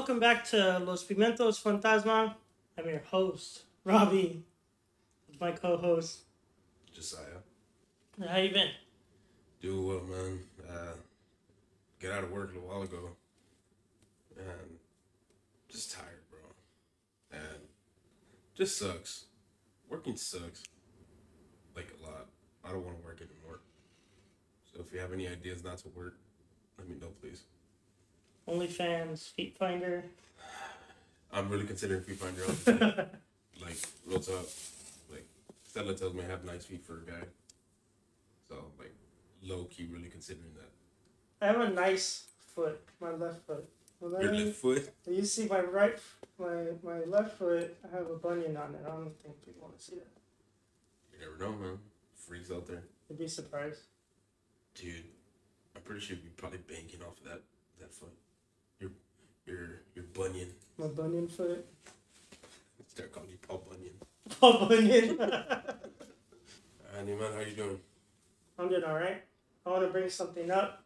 welcome back to Los Pimientos Fantasma. I'm your host, Robbie, with my co-host. Josiah. How you been? Do well, man. Uh, get out of work a little while ago, and just tired, bro. And just sucks. Working sucks. Like a lot. I don't want to work anymore. So if you have any ideas not to work, let me know, please. OnlyFans, Feet Finder. I'm really considering feet finder. like real talk. Like Stella tells me I have nice feet for a guy. So like low key, really considering that. I have a nice foot, my left foot. Well, Your left foot. you see my right, my my left foot. I have a bunion on it. I don't think people want to see that. You never know, man. Freaks out there. You'd be surprised. Dude, I'm pretty sure you're probably banking off of that that foot. Your your bunion. My bunion foot. Start calling you Paul Bunyan. Oh, bunion. Andy man, how you doing? I'm doing all right. I want to bring something up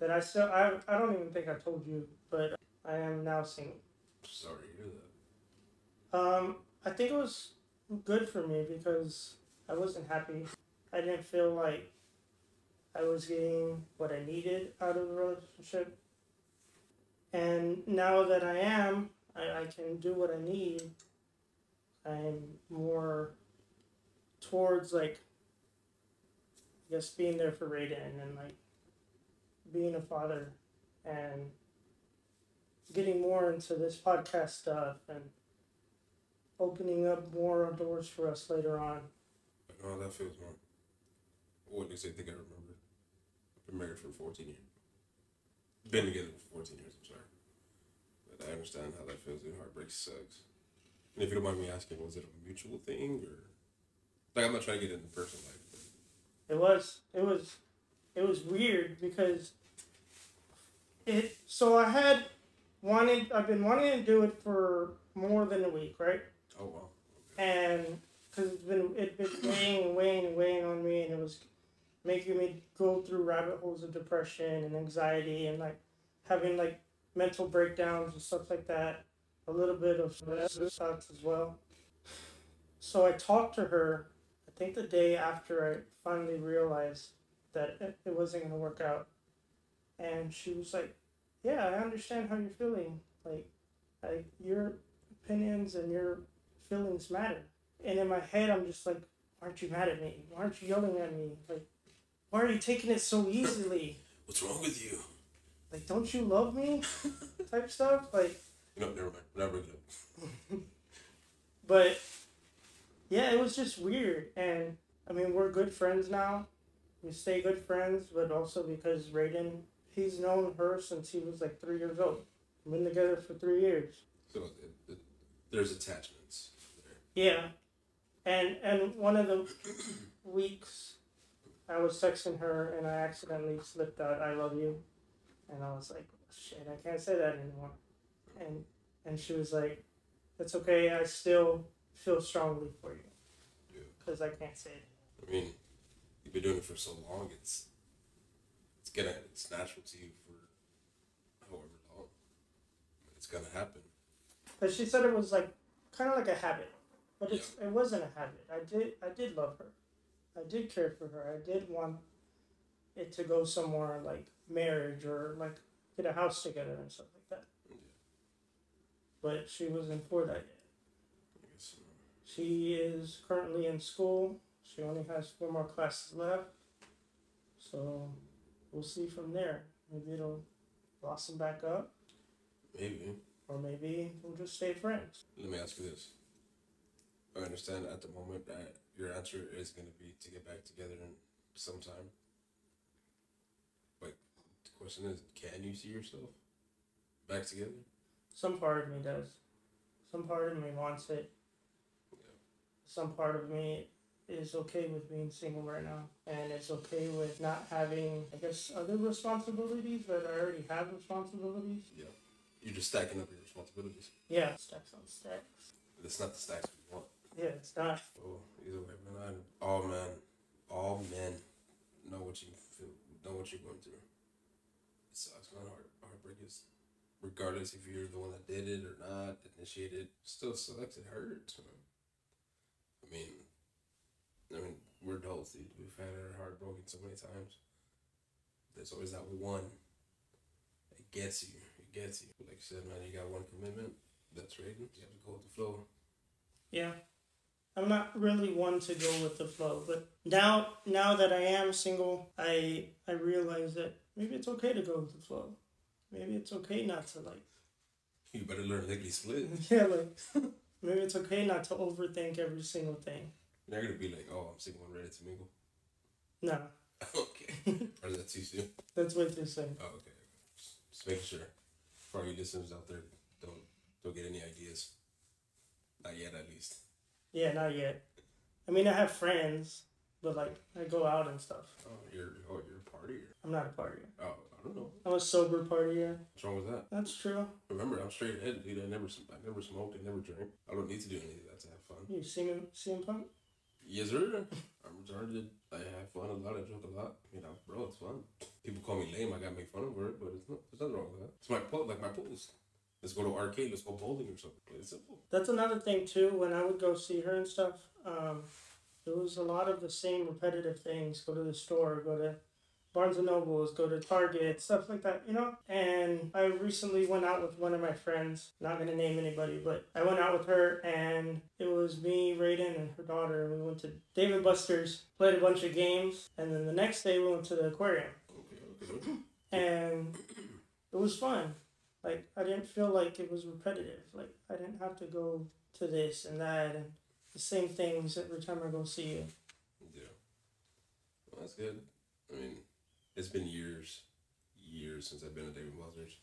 that I still I I don't even think I told you, but I am now single. Sorry to hear that. Um, I think it was good for me because I wasn't happy. I didn't feel like I was getting what I needed out of the relationship. And now that I am, I, I can do what I need. I'm more towards like I guess being there for Raiden and like being a father and getting more into this podcast stuff and opening up more doors for us later on. Oh, that feels, man. What you say? think I remember. I've been married for 14 years. Been together for 14 years, I'm sorry. But I understand how that feels. And heartbreak sucks. And if you don't mind me asking, was it a mutual thing or like I'm not trying to get into personal life, but It was it was it was weird because it so I had wanted I've been wanting to do it for more than a week, right? oh wow. and because it's been it been weighing and weighing and weighing on me, and it was making me go through rabbit holes of depression and anxiety, and like having like mental breakdowns and stuff like that. A little bit of thoughts as well. So I talked to her. I think the day after I finally realized that it, wasn't gonna work out, and she was like, "Yeah, I understand how you're feeling. Like, like your opinions and your feelings matter. And in my head, I'm just like, aren't you mad at me? Why aren't you yelling at me? Like, why are you taking it so easily? What's wrong with you? Like, don't you love me? Type stuff. Like, know, never mind. Never good. but yeah, it was just weird. And I mean, we're good friends now. We stay good friends, but also because Raiden, he's known her since he was like three years old. We've been together for three years. So it, it, there's attachments there. Yeah, and and one of the weeks, I was texting her and I accidentally slipped out "I love you," and I was like, "Shit, I can't say that anymore." And and she was like, "It's okay. I still feel strongly for you Yeah. because I can't say it." I mean, you've been doing it for so long. It's it's gonna it's natural to you for however long. It's gonna happen. But she said it was like kind of like a habit, but it's it wasn't a habit. I did I did love her, I did care for her. I did want it to go somewhere like marriage or like get a house together and stuff like that. Yeah. But she wasn't for that yet. She is currently in school. She only has four more classes left. So we'll see from there. Maybe it'll blossom back up, maybe. or maybe we'll just stay friends. Let me ask you this. I understand at the moment that your answer is going to be to get back together in sometime. But the question is, can you see yourself back together? Some part of me does. Some part of me wants it. Some part of me is okay with being single right now. And it's okay with not having, I guess, other responsibilities, but I already have responsibilities. Yeah. You're just stacking up your responsibilities. Yeah, stacks on stacks. But it's not the stacks we want. Yeah, it's not. Oh, either way, man. I, all men, all men know what you feel, know what you're going through. It sucks, man. Heart, heartbreak is regardless if you're the one that did it or not, initiated, still sucks. It hurts, man. I mean, I mean, we're adults, dude. We've had our heart broken so many times. There's always that one. It gets you. It gets you. Like I said, man, you got one commitment. That's right. You have to go with the flow. Yeah. I'm not really one to go with the flow, but now now that I am single, I I realize that maybe it's okay to go with the flow. Maybe it's okay not to like You better learn lickety split. yeah, like maybe it's okay not to overthink every single thing. You're not gonna be like, oh, I'm single and ready to mingle. No, okay. or is that too soon? that's what too soon. Oh, okay. Just, just making sure. For all you listeners out there, don't don't get any ideas. Not yet, at least. Yeah, not yet. I mean, I have friends, but like I go out and stuff. Oh, you're oh you're a partier. I'm not a partier. Oh, I don't know. I'm a sober partier. What's wrong with that? That's true. Remember, I'm straight edge, dude. I never I never smoked. I never drank. I don't need to do any of that to have fun. You see me, CM Punk? Yes, sir. I'm retarded. I have fun a lot. I drink a lot. You know, bro, it's fun. People call me lame. I gotta make fun of it, but it's not. There's nothing wrong with that. It's my po- like my post. Let's go to arcade. Let's go bowling or something. It's simple. That's another thing too. When I would go see her and stuff, um, it was a lot of the same repetitive things. Go to the store, go to Barnes and Nobles, go to Target, stuff like that, you know. And I recently went out with one of my friends. Not gonna name anybody, but I went out with her, and it was me, Raiden, and her daughter. And we went to Dave & Buster's, played a bunch of games, and then the next day we went to the aquarium, Okay, okay. and it was fun. Like I didn't feel like it was repetitive. Like I didn't have to go to this and that and the same things every time I go see you. Yeah. Well, that's good. I mean, it's been years, years since I've been at Dave & Buster's.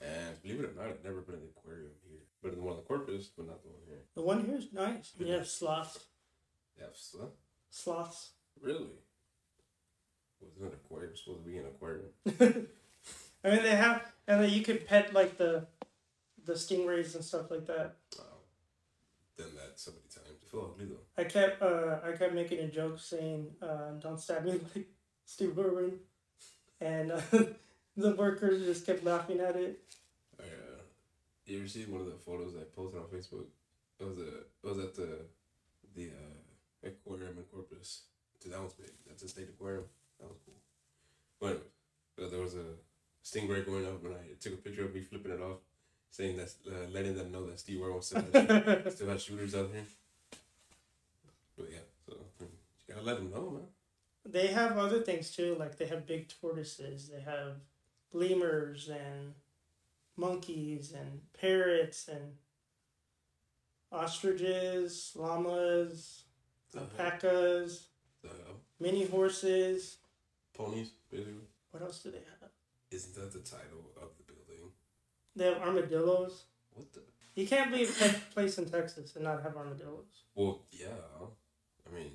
And believe it or not, I've never been in the aquarium here. But in the one in the Corpus, but not the one here. The one here is nice. You have sloths. Yeah, so, Sloths. really? Wasn't an aquarium supposed to be an aquarium? I mean, they have, and then you could pet like the, the stingrays and stuff like that. Wow. Done that so many times. I feel ugly though. I kept, uh, I kept making a joke saying, uh, "Don't stab me like Steve Irwin," and uh, the workers just kept laughing at it. I, uh, you ever see one of the photos I posted on Facebook? It was a, it was at the, the uh, aquarium in Corpus. Dude, that was big. That's a state aquarium. That was cool. But anyways, uh, there was a stingray going up, and I took a picture of me flipping it off, saying that, uh, letting them know that Steve Irwin still has, still has shooters out here. But yeah, so you gotta let them know, man. They have other things too, like they have big tortoises, they have lemurs and monkeys and parrots and ostriches, llamas, The, alpacas, the mini horses. ponies, basically. What else do they have? Isn't that the title of the building? They have armadillos. What the? You can't be a place in Texas and not have armadillos. Well, yeah. I mean,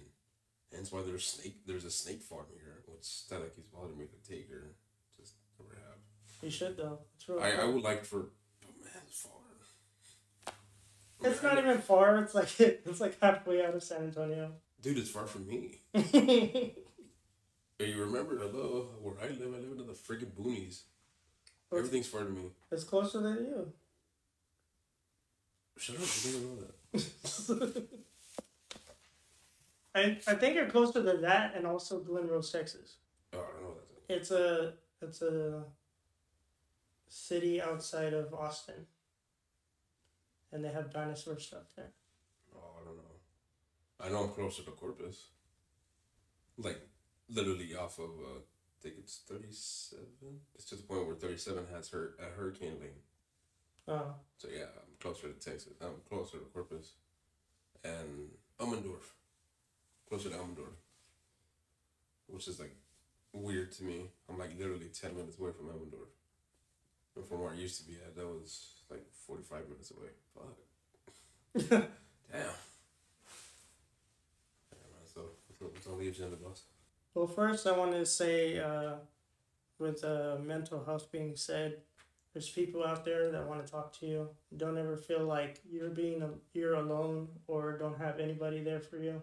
hence why there's snake. There's a snake farm here, which like is bothering me to take or just never have. You should though. It's really I, I would like for, but man, it's far. It's Man, not even far. It's like it's like halfway out of San Antonio. Dude, it's far from me. You remember? Hello, where I live, I live in the friggin' boonies. Everything's far to me. it's closer than you. Shut up! You didn't know that. I, I think you're closer to that and also Glen Rose, Texas. Oh, I don't know that. It's a it's a city outside of Austin. And they have dinosaur stuff there. Oh, I don't know. I know I'm closer to Corpus. Like, literally off of, uh, I think it's 37. It's to the point where 37 has her a hurricane lane. Oh. So yeah, I'm closer to Texas. I'm closer to Corpus. And Elmendorf. Closer to Elmendorf. Which is like weird to me. I'm like literally 10 minutes away from Elmendorf. And from where I used to be at, that was like 45 minutes away. Fuck. Damn. Damn, man. So, what's on the agenda, boss? Well, first, I want to say, uh, with uh, mental health being said, there's people out there that want to talk to you. Don't ever feel like you're being you're alone or don't have anybody there for you.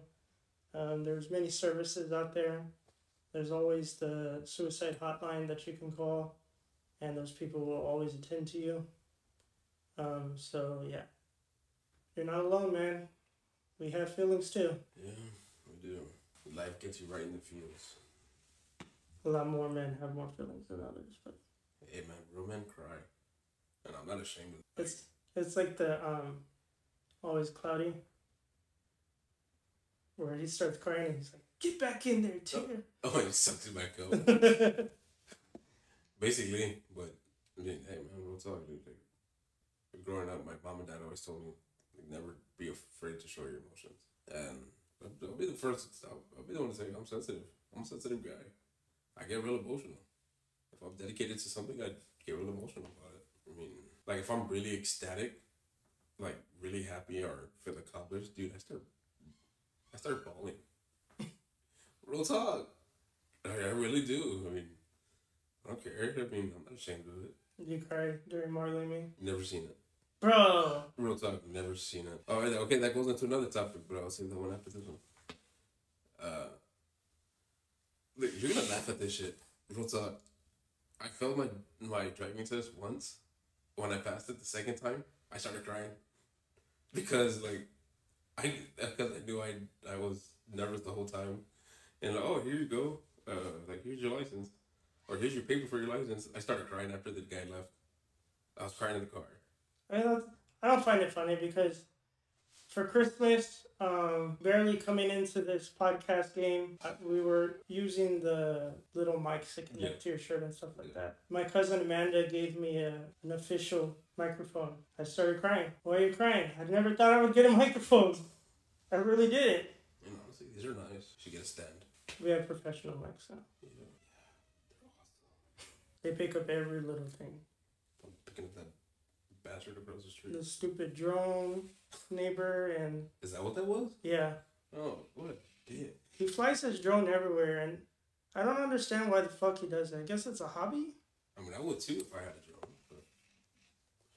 Um, there's many services out there. There's always the suicide hotline that you can call, and those people will always attend to you. Um, so yeah, you're not alone, man. We have feelings too. Yeah, we do. Life gets you right in the feels. A lot more men have more feelings than others, but Hey man, real men cry, and I'm not ashamed of it. it's it's like the um, always cloudy, where he starts crying and he's like, "Get back in there, Tigger." Oh, he sucks it back up. Basically, but I mean, hey man, real talk, dude. Like, growing up, my mom and dad always told me, like, never be afraid to show your emotions. And I'll, be the first. I'll, I'll be the one to say I'm sensitive. I'm a sensitive guy. I get real emotional. If I'm dedicated to something, I get real emotional about it. I mean, like if I'm really ecstatic, like really happy or feel accomplished, dude, I start, I start bawling. real talk. I, I really do. I mean, I don't care. I mean, I'm not ashamed of it. you cry during Marley me, Never seen it. Bro. Real talk, never seen it. Oh, okay, that goes into another topic, but I'll save that one after this one. Uh, look, you're gonna laugh at this shit. Real talk. I failed my my driving test once. When I passed it the second time, I started crying because like I because I knew I I was nervous the whole time, and like, oh here you go, uh, like here's your license, or here's your paper for your license. I started crying after the guy left. I was crying in the car. I don't, I don't find it funny because for Christmas, um, barely coming into this podcast game, we were using the little mics to connect Yeah. to your shirt and stuff like that. My cousin Amanda gave me a, an official microphone. I started crying. Why are you crying? I never thought I would get a microphone. I really. And honestly, these are nice. Should get a stand. We have professional mics now. Yeah, they're awesome. They pick up every little thing. I'm picking up that bastard across the street. The stupid drone neighbor and Is that what that was? yeah. Oh, what a dick. He flies his drone everywhere, and I don't understand why the fuck he does that. I guess it's a hobby, I mean, I would too if I had a drone.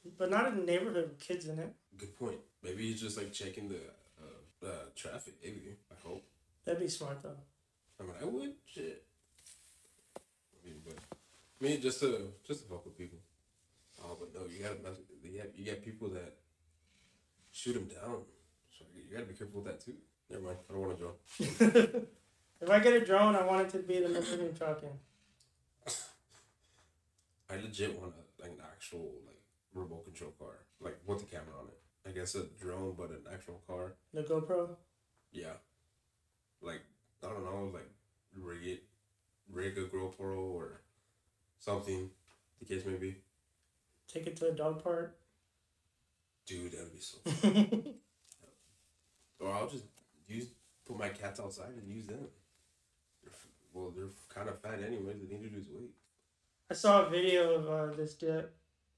But but not in the neighborhood with kids in it. good point. Maybe he's just like checking the uh, uh, traffic. Maybe I hope. That'd be smart though. I mean, I would. Shit. I mean, but I mean, just to just to fuck with people. Oh, but no, you gotta mess. You got you got people that shoot them down. So you gotta be careful with that too. Never mind. I don't want a drone. if I get a drone, I want it to be the Millennium Falcon. I legit want a, like an actual like remote control car, like with the camera on it. I guess a drone, but an actual car. The GoPro. Yeah, like I don't know, like rig it, rig a GoPro or something. The case may be. Take it to the dog park. Dude, that would be so. or I'll just use put my cats outside and use them. They're, well, they're kind of fat anyways. They need to lose weight. I saw a video of uh, this dude.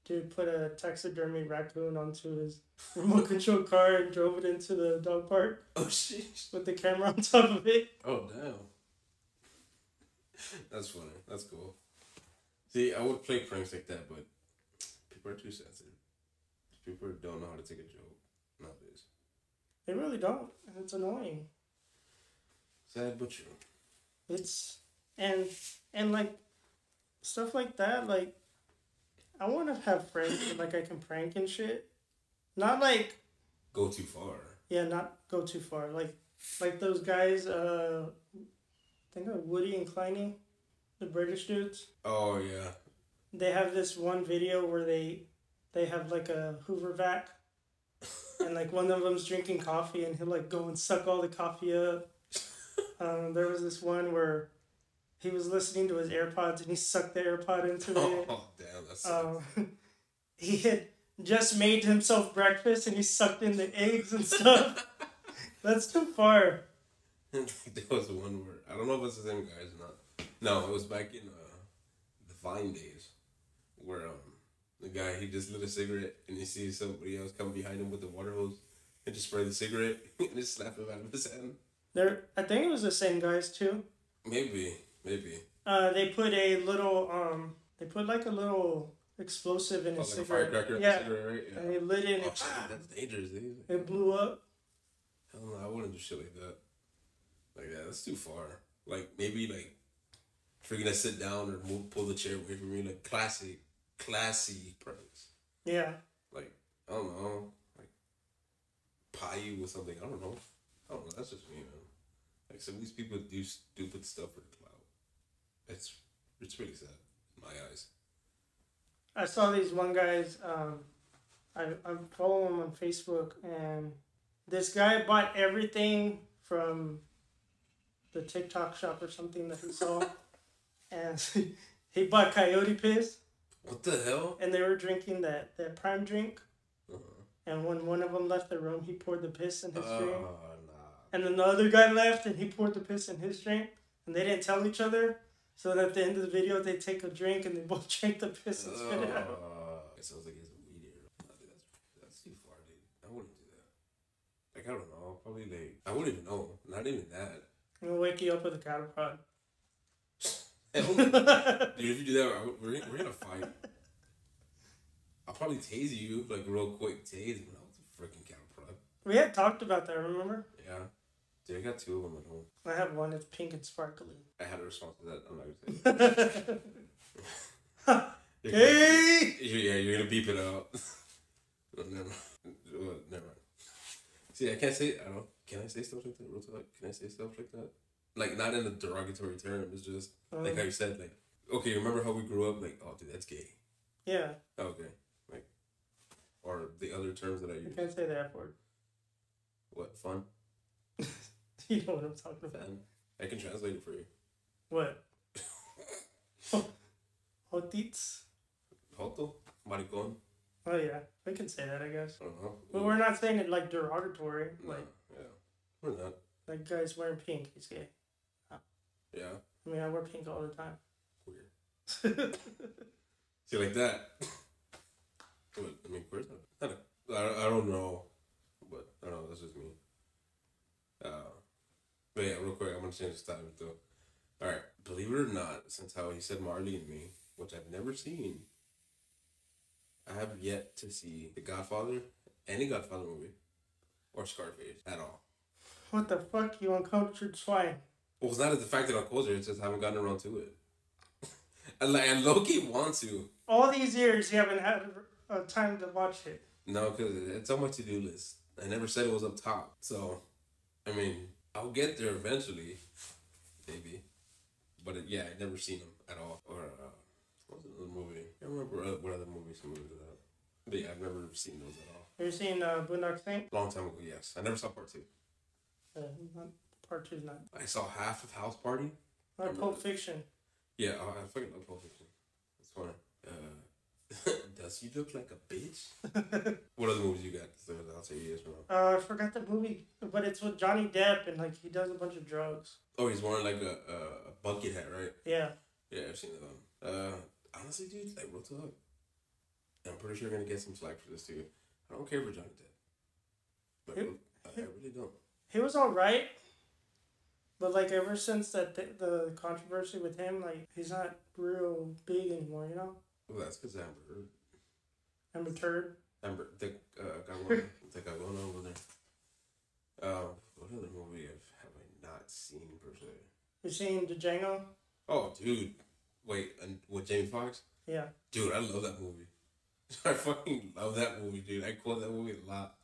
Dude put a taxidermy raccoon onto his remote control car and drove it into the dog park Oh shit! with the camera on top of it. Oh damn. That's funny. That's cool. See, I would play pranks like that, but people are too sensitive. People don't know how to take a joke nowadays. They really don't, and it's annoying. Sad but true. It's and and like stuff like that. Like I want to have friends that like I can prank and shit. Not like Go too far. yeah, not go too far. Like like those guys. Uh, I think of Woody and Kleiny, the British dudes. Oh yeah. They have this one video where they they have like a Hoover vac. and like one of them's drinking coffee and he'll like go and suck all the coffee up. Um, there was this one where he was listening to his AirPods and he sucked the AirPod into it. Oh damn, that's Um, he had just made himself breakfast and he sucked in the eggs and stuff. That's too far. there was one where I don't know if it's the same guys or not. No, it was back in uh, the Vine days, where um the guy he just lit a cigarette and he sees somebody else come behind him with the water hose and just spray the cigarette and just slap him out of his hand. There, I think it was the same guys too. Maybe, maybe. Uh, they put a little um, they put like a little explosive in Oh, his like a cigarette. firecracker yeah, the cigarette, right? Yeah. and he lit it. Oh And shit, that's dangerous, dude. it blew up. Hell no, I wouldn't do shit like that. Like that, that's too far. Like maybe like if you're gonna sit down or move, pull the chair away from me, like classic. Classy pranks. Yeah. Like I don't know, like pie you with something. I don't know. I don't know. That's just me, man. Like some of these people do stupid stuff for the clout. It's it's really sad in my eyes. I saw these one guys. Um, I I follow him on Facebook, and this guy bought everything from the TikTok shop or something that he saw, and he bought coyote piss, What the hell? and they were drinking that that prime drink. Uh-huh. And when one of them left the room, he poured the piss in his Oh drink. nah. And then the other guy left, and he poured the piss in his drink, and they didn't tell each other. So at the end of the video, they take a drink and they both drink the piss and spit it out. Uh, it sounds like a weed eater. I think that's that's too far, dude. I wouldn't do that. Like I don't know. Probably like I wouldn't even know. Not even that. I'm gonna wake you up with a cattle prod. Hell no. Dude, if you do that, we're, we're gonna fight. I'll probably tase you, like real quick tase, but I was a freaking cattle prod. we had talked about that, remember? Yeah. Dude, I got two of them at home. I have one that's pink and sparkly. I had a response to that. I'm not gonna say. You're gonna- hey! you- yeah, you're gonna beep it out. never mind. Never mind. See, I can't say. I don't. Can I say stuff like that? Real talk. Can I say stuff like that? Like not in a derogatory term. It's just like Um, how you said. Like okay, remember how we grew up? Like oh, dude, that's gay. yeah, Okay, like or the other terms that I use. you can't say the F word. What fun? You know what I'm talking about. I can translate it for you. What? Hotits? Joto, maricón. Oh, yeah. We can say that, I guess. Don't. But we're not saying it like derogatory. No, Like, yeah, we're not. like guys wearing pink, he's gay. Yeah, I mean, I wear pink all the time. weird. See, like that. But, I mean, where's that? I don't, I don't know, but I don't know. That's just me. Uh, but yeah, real quick, I'm gonna change the topic though. All right, believe it or not, since how he said Marley and Me, which I've never seen, I have yet to see The Godfather, any Godfather movie, or Scarface at all. what the fuck, you uncultured swine? Well, it's not the fact that I'm closer; it's just I haven't gotten around to it. and like, and Loki wants to. All these years, you haven't had uh, time to watch it. No, because it's on my to do list. I never said it was up top. So, I mean, I'll get there eventually, maybe. But it, yeah, I've never seen them at all. Or, uh, what was another movie? I don't remember uh, what other movies he moved that. But yeah, I've never seen those at all. Have You seen uh, Boondock Saint? Long time ago, yes. I never saw part two. Uh, part two's not. I saw half of House Party. Not Pulp Fiction. Yeah, oh, I fucking love Pulp Fiction. It's funny. Uh, does he look like a bitch? what other movies you got? So I'll say yes or no. Uh, I forgot the movie, but it's with Johnny Depp and like he does a bunch of drugs. Oh, he's wearing like a, a, a bucket hat, right? Yeah. Yeah, I've seen that one. Uh, honestly, dude, like real talk. I'm pretty sure you're gonna get some slack for this too. I don't care for Johnny Depp. Like, Yep. real- I, I really don't. He was all right, but like ever since that th- the controversy with him, like he's not real big anymore. You know, Well, that's because Amber Heard. I'm a turd. Amber, the uh, Gabona, the Gabona over there. Um, what other movie have, have I not seen per se? You seen Django? Oh, dude, wait, and with Jamie Foxx, Yeah. dude, I love that movie. I fucking love that movie, dude. I quote that movie a lot.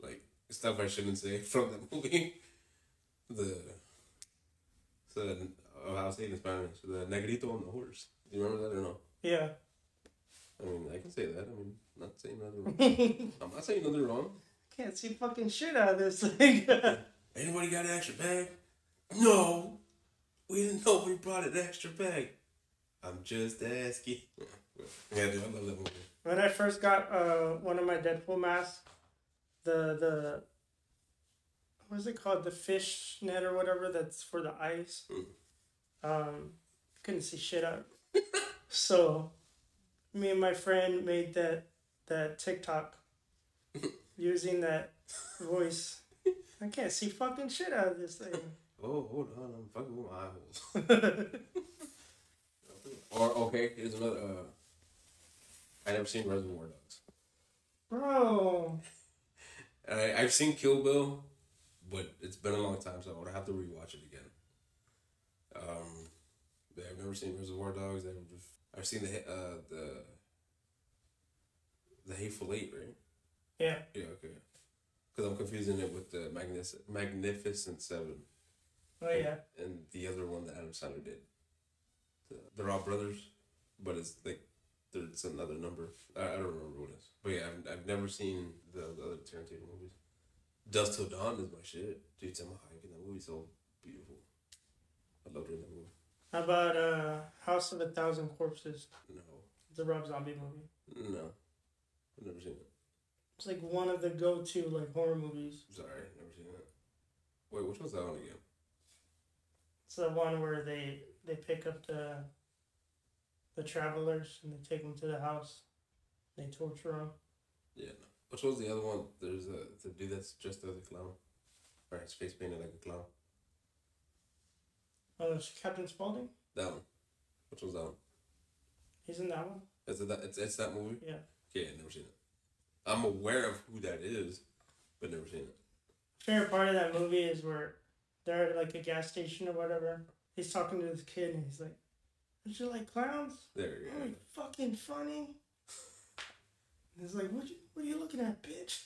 Like stuff I shouldn't say from that movie. The so I'll say it in Spanish. The negrito on the horse. Do you remember that or no? Yeah. I mean, I can say that. I mean, I'm not saying nothing wrong. I'm not saying nothing wrong. Can't see fucking shit out of this thing. Anybody got an extra bag? No. We didn't know we brought an extra bag. I'm just asking. Yeah, dude, I love that movie. when I first got uh one of my Deadpool masks, the the what is it called? The fish net or whatever that's for the ice. Um, couldn't see shit out. so, me and my friend made that that TikTok using that voice. I can't see fucking shit out of this thing. Oh, hold on, I'm fucking with my eye holes. or okay, here's another. Uh, I never seen Reservoir Dogs. Bro, I I've seen Kill Bill, but it's been a long time, so I would have to rewatch it again. Um, yeah, I've never seen Reservoir Dogs. I've just, I've seen the uh the the Hateful Eight, right? Yeah. Yeah, okay. Because I'm confusing it with the Magnific- Magnificent Seven Oh yeah. and the other one that Adam Sandler did. The, they're all brothers, but it's like there's another number. I, I don't remember what it is. But yeah, I've, I've never seen the, the other Tarantino movies. Dusk Till Dawn is my shit. Dude, Salma Hayek in that movie so beautiful. I loved her in that movie. How about uh, House of a Thousand Corpses? No, The Rob Zombie movie. no, I've never seen it. It's like one of the go-to like horror movies. Sorry, never seen it. Wait, which one's that one again? It's the one where they they pick up the the travelers and they take them to the house. They torture them. Yeah, no. Which one's the other one? There's a the dude that's dressed as a clown, or his face painted like a clown. Oh, it's Captain Spaulding. That one. Which one's that one? He's in that one. Is it that? It's, it's that movie. Yeah. Yeah, never seen it. I'm aware of who that is, but never seen it. Favorite part of that movie is where they're at like a gas station or whatever. He's talking to this kid and he's like, "Don't you like clowns? There you go. you fucking funny." And he's like, "What you What are you looking at, bitch?"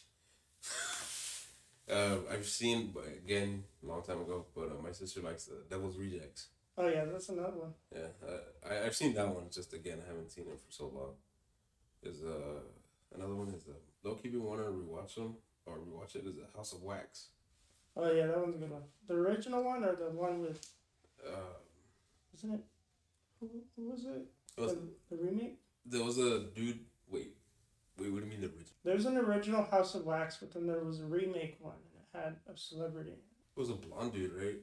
Uh, I've seen, again, a long time ago. But uh, my sister likes the Devil's Rejects. Oh yeah, that's another one. Yeah, uh, I I've seen that one. Just again, I haven't seen it for so long. Is uh another one is uh, low key been want to rewatch them or rewatch it is a House of Wax. Oh yeah, that one's a good one. The original one or the one with Uh, isn't it? Who, who was it? it was, The, the remake. there was a dude. Wait, wait. What do you mean the original? There's an original House of Wax, but then there was a remake one, and it had a celebrity. It was a blonde dude, right?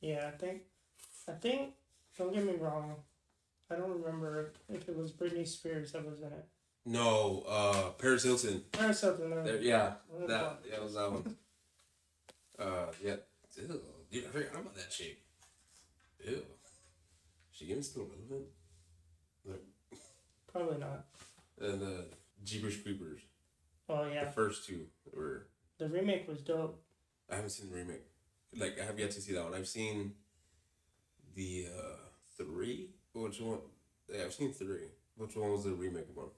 Yeah, I think, I think. Don't get me wrong. I don't remember if it was Britney Spears that was in it. No, uh, Paris Hilton. Paris Hilton. There, yeah, that about- yeah, it was that one. uh, yeah, Ew, dude, I forgot about that chick. Ew, she even still relevant. Like, Probably not. and uh, Jeepers Creepers. Oh yeah, The first two were. the remake was dope. I haven't seen the remake. Like I have yet to see that one. I've seen the uh three. Which one? Yeah, I've seen three. Which one was the remake one?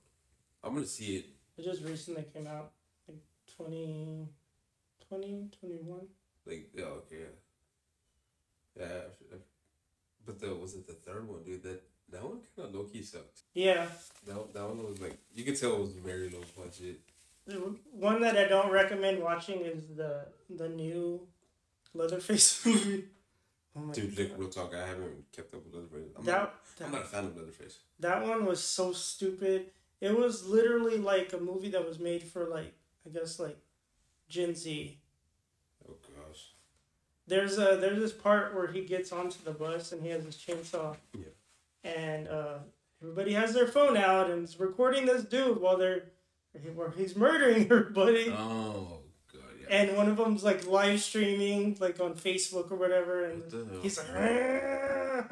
I'm gonna see it. It just recently came out, like 20, 20, 21. Like yeah, okay, yeah. Yeah, but the was it the third one, dude? That that one kind of low key sucked. Yeah, That that one was like you could tell it was very low budget. the one that I don't recommend watching is the the new Leatherface movie. Oh Dude, God. like real talk, I haven't kept up with Leatherface. I'm that, not. that I'm not a fan of Leatherface. That one was so stupid. It was literally like a movie that was made for like I guess like Gen Z. Oh gosh. There's a there's this part where he gets onto the bus and he has his chainsaw. Yeah. And uh, everybody has their phone out and is recording this dude while they're where he's murdering everybody. Oh god, yeah. And one of them's like live streaming like on Facebook or whatever, and What the hell? he's like "Ah."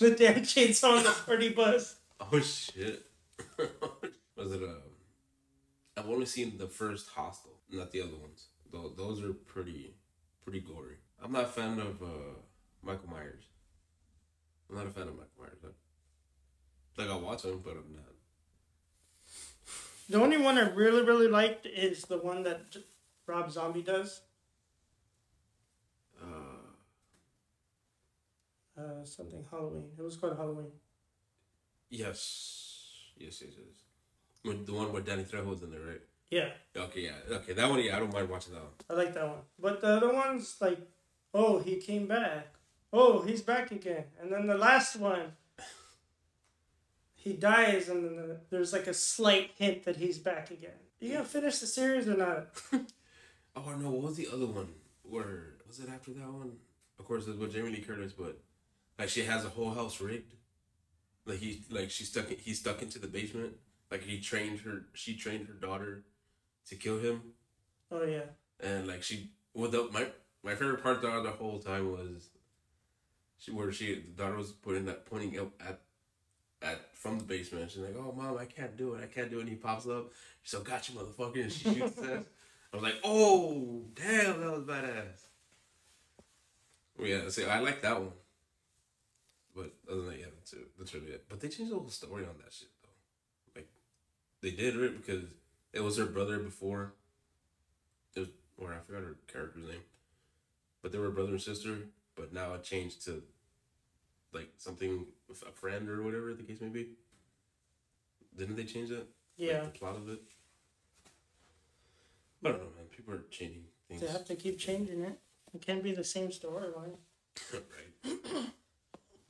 the damn chainsaw on the party bus. Oh shit. Was it uh I've only seen the first Hostel, not the other ones. Those those are pretty pretty gory. I'm not a fan of uh Michael Myers. I'm not a fan of Michael Myers. I, like I watch him, but I'm not. The only one I really, really liked is the one that Rob Zombie does. Uh, Uh, something Halloween. It was called Halloween. yes, yes, yes, yes. The one where Danny Trejo's in there, right? Yeah, Okay, yeah, okay. That one, yeah, I don't mind watching that one. I like that one. But the other ones, like, oh, he came back. Oh, he's back again. And then the last one, he dies, and then the, there's like a slight hint that he's back again. You gonna finish the series or not? Oh no, what was the other one? Where was it after that one? Of course, it's with Jamie Lee Curtis, but like she has a whole house rigged. Like he, like she stuck, he's stuck into the basement. Like he trained her, she trained her daughter to kill him, Oh yeah. and like she, well, the, my my favorite part of the whole time was, she where she the daughter was putting that pointing up at. At from the basement, she's like, "Oh, mom, I can't do it. I can't do it." And he pops up. She's like, "Got you, motherfucker!" And she shoots his ass. I was like, oh, damn, that was badass. Well, yeah, see, I like that one. But other than that, yeah, that's, it. that's really it. But they changed the whole story on that shit, though. Like, They did right because it was her brother before. It was, or I forgot her character's name, but they were brother and sister. But now it changed to like something with a friend or whatever the case may be. Didn't they change that? Yeah, Like, the plot of it. I don't know, man. People are changing things. they have to keep changing it. It can't be the same storyline. right. All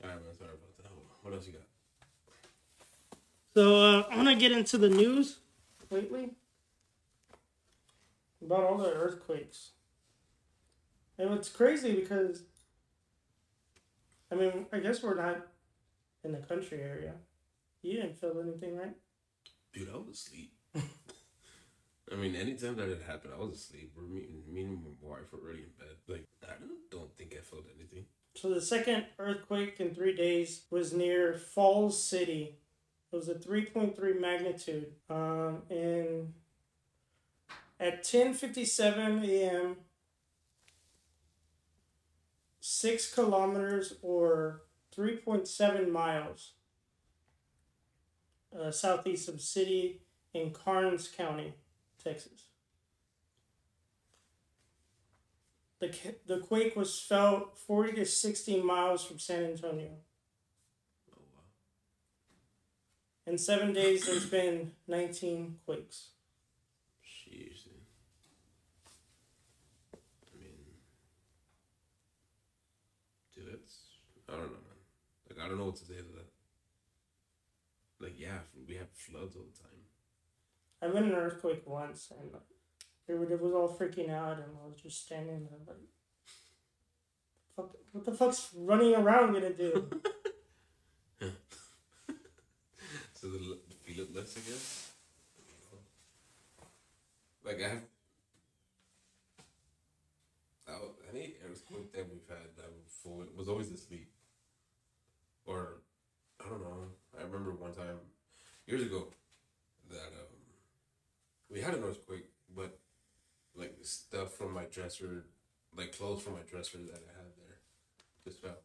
right, man. Sorry about that. What else you got? So uh, I'm gonna get into the news lately about all the earthquakes, and it's crazy because I mean I guess we're not in the country area. You didn't feel anything, right? Dude, I was asleep. I mean, anytime that it happened, I was asleep. We're meeting, me and my wife were already in bed. Like, I don't, don't think I felt anything. So the second earthquake in three days was near Falls City. It was a three point three magnitude. Um, and at ten fifty seven a.m., six kilometers or three point seven miles uh, southeast of city in Karnes County, Texas. The, the quake was felt 40 to 60 miles from San Antonio. Oh, wow. In seven days, there's been 19 quakes. Jeez, dude. I mean, dude, that's, I don't know, man. Like, I don't know what to say to that. Like, yeah, we have floods all the time. I've been in an earthquake once, and like, it, was- all freaking out, and I was just standing there like, fuck, what the fuck's running around gonna do? So the feel it less, I guess. Like I have, any earthquake that we've had that full was always asleep. Or, I don't know. I remember one time, years ago, that um, we had an earthquake, but like stuff from my dresser, like clothes from my dresser that I had there, just fell.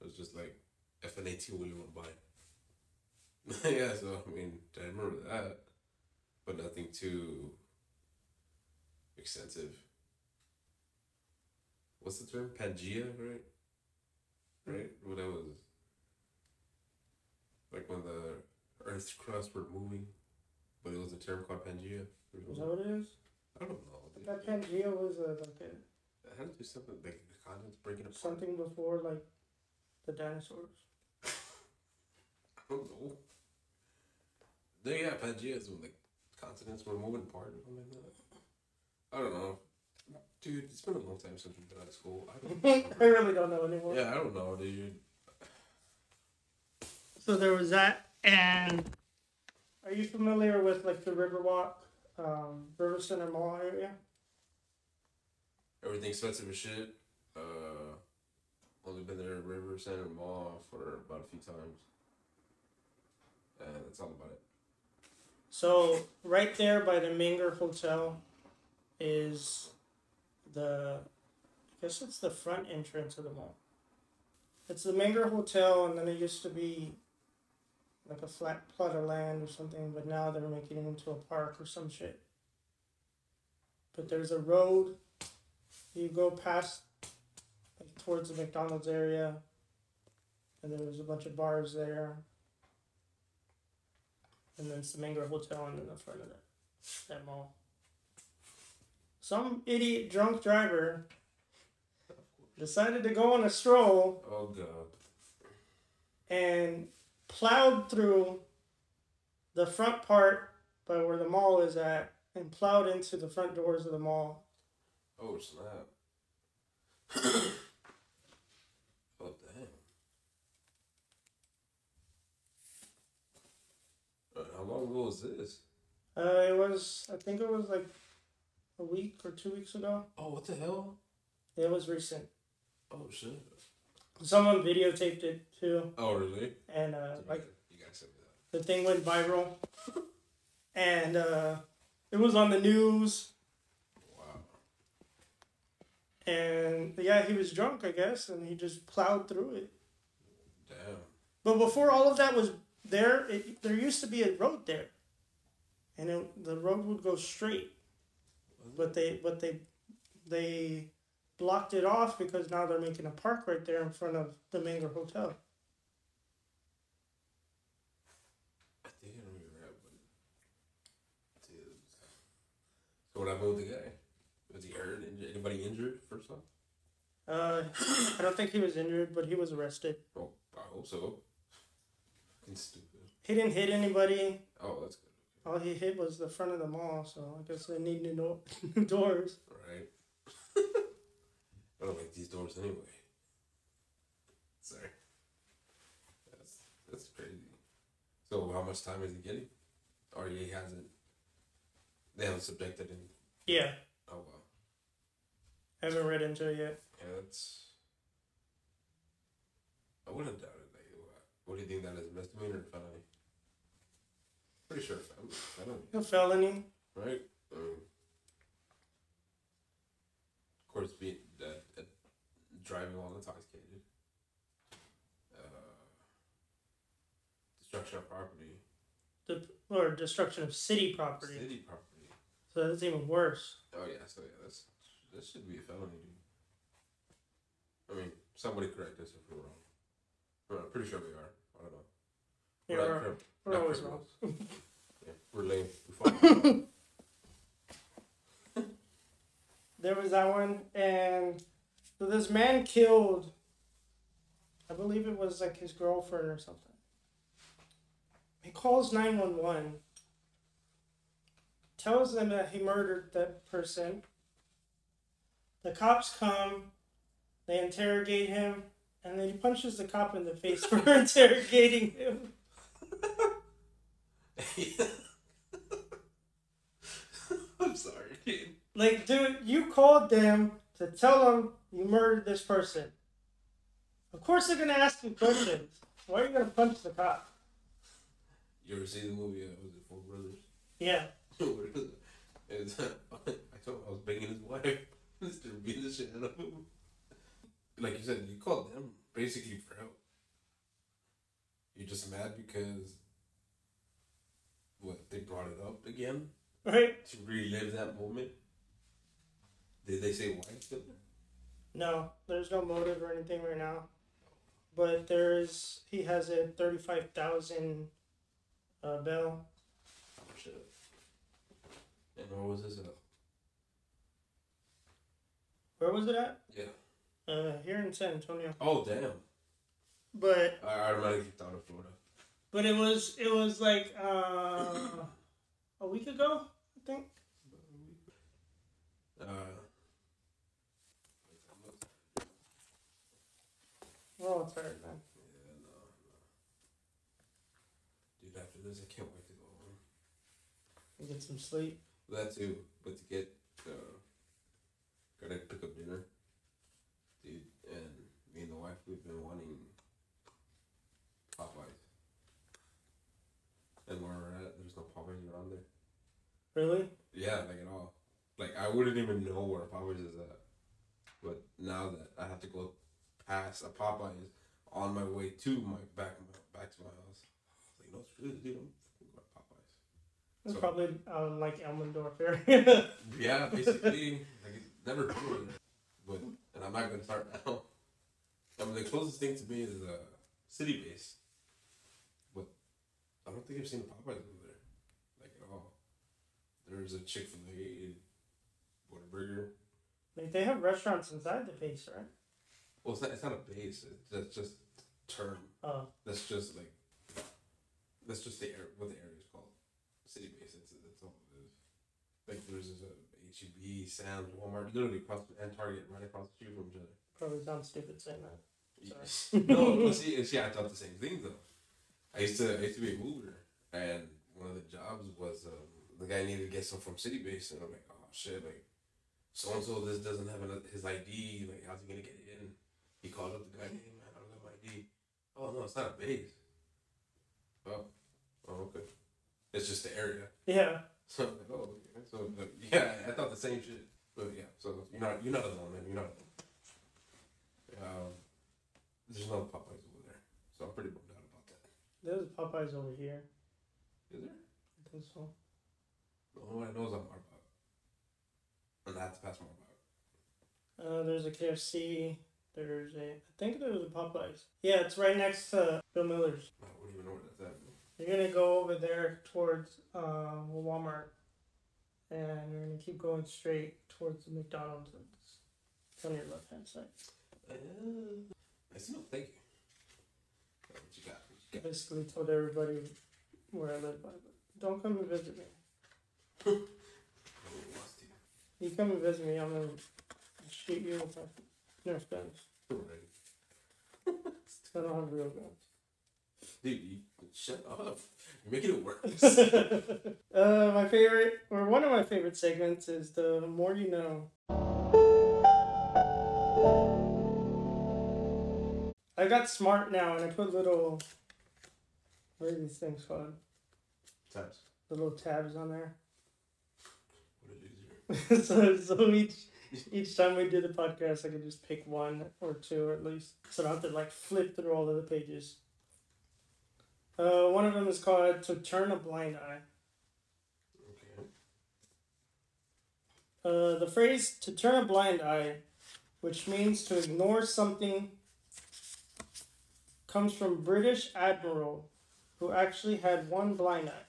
It was just like eighteen wheeler went by. yeah, so I mean, I remember that, but nothing too extensive. What's the term? Pangea, right? Right? When that was. Like when the Earth's crust were moving, but it was a term called Pangea. Is that what it is? I don't know. dude. That Pangea was a, like a, It had to do something like the continents breaking apart. something before like the dinosaurs. I don't know. No, yeah, Pangea is when the continents were moving apart or something like that. I don't know. Dude, it's been a long time since we've been out of school. I don't I really don't know anymore. Yeah, I don't know, dude. So there was that, and are you familiar with like the Riverwalk, um, River Center Mall area? Everything expensive as shit. Uh, only been there at River Center Mall for about a few times. And that's all about it. So right there by the Menger Hotel is the I guess it's the front entrance of the mall. It's the Menger Hotel and then it used to be like a flat plot of land or something, but now they're making it into a park or some shit. But there's a road you go past like towards the McDonald's area and there's a bunch of bars there. And then it's the Menger Hotel and then the front of that, that mall. Some idiot drunk driver decided to go on a stroll Oh, God. and plowed through the front part by where the mall is at and plowed into the front doors of the mall. Oh, snap. oh, damn. Uh, how long ago was this? Uh, it was, I think it was like a week or two weeks ago. Oh, what the hell? It was recent. Oh, shit. Someone videotaped it too, Oh, really? and uh, like you send me that. the thing went viral, and uh, it was on the news. Wow. And yeah, he was drunk, I guess, and he just plowed through it. Damn. But before all of that was there it, there used to be a road there, and it, the road would go straight, but they but they they blocked it off because now they're making a park right there in front of the Menger Hotel. I think I remember that. So what happened with the guy? Was he hurt? Anybody injured? First off. Uh, I don't think he was injured, but he was arrested. Oh, I hope so. Fucking stupid. He didn't hit anybody. Oh, that's good. All he hit was the front of the mall, so I guess they need new, do- doors. Right. I don't like these doors anyway. Sorry. That's that's crazy. So how much time is he getting? Or he hasn't. They haven't subjected him. Yeah, Oh wow. I haven't read into it yet. Yeah, that's. I wouldn't doubt it. Like, what, what do you think that is? Misdemeanor or felony? Pretty sure felony. felony A felony. right? Um, of course, being uh, uh, driving while intoxicated, uh, destruction of property, The, or destruction of city property. city property. So that's even worse. Oh yeah, so yeah, that's that should be a felony, dude. I mean, somebody correct us if we're wrong. Well, I'm pretty sure we are. I don't know. Not we're, crim- we're not always wrong. yeah, we're lame. We fall. There was that one, and so this man killed. I believe it was like his girlfriend or something. He calls nine one one. Tells them that he murdered that person. The cops come. They interrogate him, and then he punches the cop in the face for interrogating him. I'm sorry, dude. Like, dude, you called them to tell them you murdered this person. Of course, they're gonna ask you questions. Why are you gonna punch the cop? You ever see the movie? Uh, was it Four Brothers? Yeah, It's, I told him I was banging his wife. Of beating the shit out of him. Like you said, you called them basically for help. You're just mad because what they brought it up again right? to relive that moment. Did they say why he killed her? No, there's no motive or anything right now. But there is. He has a thirty-five thousand uh, bill. Oh shit. And where was this at? Where was it at? Yeah. Uh, here in San Antonio. Oh damn. But I automatically thought of Florida. But it was it was like uh, a week ago, I think. Uh, We're all tired, man. yeah, no, no. Dude, after this, I can't wait to go home. And get some sleep. That too, but to get, uh, gotta pick up dinner. Dude, and me and the wife, we've been wanting Popeyes. And where we're at, there's no Popeyes around there. Really? Yeah, like at all. Like I wouldn't even know where Popeyes is at. But now that I have to go past a Popeyes on my way to my back back to my house, I was like, no, screw this, dude. I'm fucking going to Popeyes. It's So- probably um, like Elmendorf area. Yeah, basically, like it never grew. But and I'm not gonna start now. I mean, the closest thing to me is a uh, city base. But I don't think I've seen a Popeyes there, like at all. There's a Chick Fil A, Whataburger. like they have restaurants inside the base, right? Well, it's not, it's not a base. It's that's just term. Oh, That's just like that's just the air what the area is called. City base. That's that's all it is. Like there's this uh, HEB, Sam's, Walmart, literally across and Target right across the street from each other. probably sounds stupid saying that. no, but see, see, I thought the same thing though. I used to I used to be a mover, and one of the jobs was um, the guy needed to get some from City Base, and I'm like, oh shit, like so and so this doesn't have his ID, like how's he gonna get in? He called up the guy, hey man, I don't have my ID. Oh no, it's not a base. Oh, oh okay, it's just the area. Yeah, So I'm like, oh, okay. So yeah, I thought the same shit. But yeah, so you're not you're not alone, man. You're not alone. Um, there's no Popeyes over there, so I'm pretty bummed out about that. There's Popeyes over here. Is there? I think so. The only one I know is on Marbach. And I have to pass Uh, there's a KFC. There's a. I think there's a Popeyes. Yeah, it's right next to Bill Miller's. I wouldn't even know where that's at. You're gonna go over there towards uh, Walmart, and you're gonna keep going straight towards the McDonald's. It's on your left hand side. Uh, nice to know. Thank you. Uh, What you got? What you got? Basically, told everybody where I live by, but don't come and visit me. Wants. You come and visit me, I'm gonna shoot you with my Nerf guns. Right. I don't have real guns. Dude, you shut up. You're making it worse. uh, my favorite, or one of my favorite segments, is the more you know. I got smart now, and I put little. What are these things called? Tabs. Little tabs on there. What a loser. so, so each each time we do the podcast, I could just pick one or two or at least, so I don't have to like flip through all of the pages. Uh, one of them is called "To Turn a Blind Eye." Okay. Uh, the phrase "to turn a blind eye," which means to ignore something, comes from British admiral who actually had one blind eye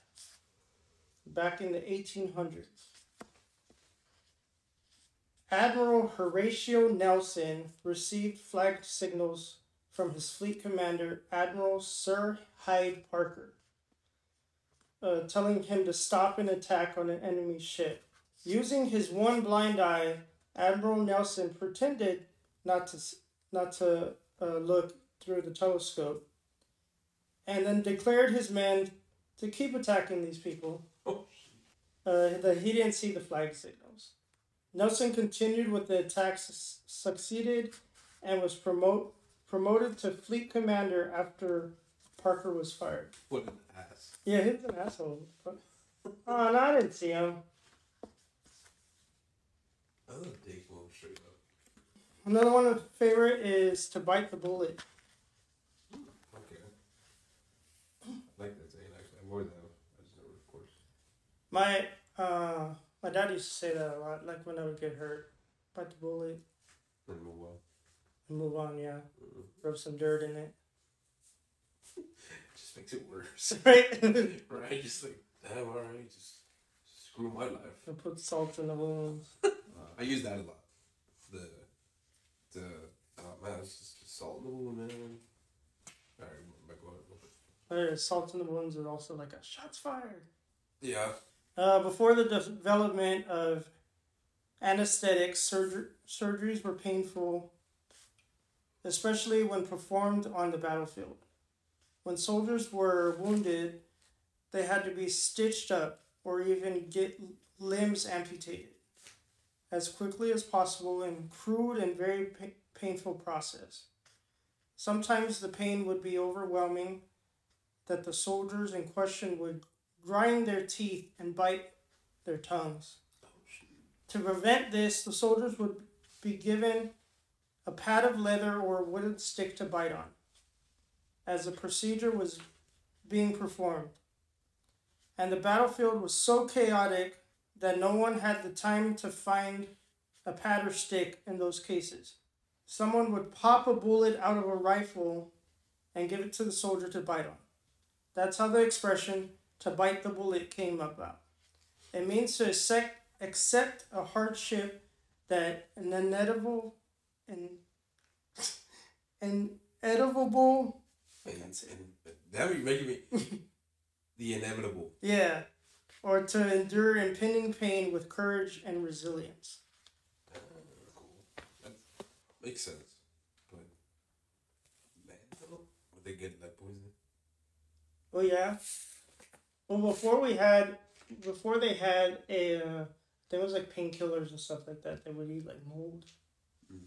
back in the 1800s. Admiral Horatio Nelson received flag signals from his fleet commander, Admiral Sir Hyde Parker, uh, telling him to stop an attack on an enemy ship. Using his one blind eye, Admiral Nelson pretended not to not to uh, look through the telescope, and then declared his men to keep attacking these people. Oh, Uh, that he didn't see the flag signals. Nelson continued with the attack, s- succeeded, and was promote promoted to fleet commander after Parker was fired. what an ass. Yeah, he was an asshole. Oh, no, I didn't see him. I love move straight up. Another one of my favorite is to bite the bullet. Okay. I like that saying actually. I've always have. I just never, of course. My uh, my dad used to say that a lot. Like when I would get hurt, bite the bullet And move on. and move on. Yeah, Mm. rub some dirt in it. just makes it worse. right. right? Just like, damn, alright, just screw my life. and put salt in the wounds. Uh, I use that a lot. The, the, oh man, it's just, just salt in the wound, man. Alright, back on. Salt in the wounds is also like a shots fired. Yeah. Uh, before the development of anesthetics, surger- surgeries were painful, especially when performed on the battlefield. When soldiers were wounded, they had to be stitched up or even get limbs amputated as quickly as possible in crude and very pa- painful process. Sometimes the pain would be overwhelming that the soldiers in question would grind their teeth and bite their tongues. To prevent this, the soldiers would be given a pad of leather or a wooden stick to bite on, as the procedure was being performed. And the battlefield was so chaotic that no one had the time to find a pad or stick in those cases. Someone would pop a bullet out of a rifle and give it to the soldier to bite on. That's how the expression to bite the bullet came about. It means to accept, accept a hardship that an inedible and inedible And, and that you're making me the inevitable. yeah or to endure impending pain with courage and resilience. Uh, cool. That makes sense. But man, though, would they get that poison? Oh yeah. Well, before we had, before they had a, uh, there was like painkillers and stuff like that. They would eat like mold Mm.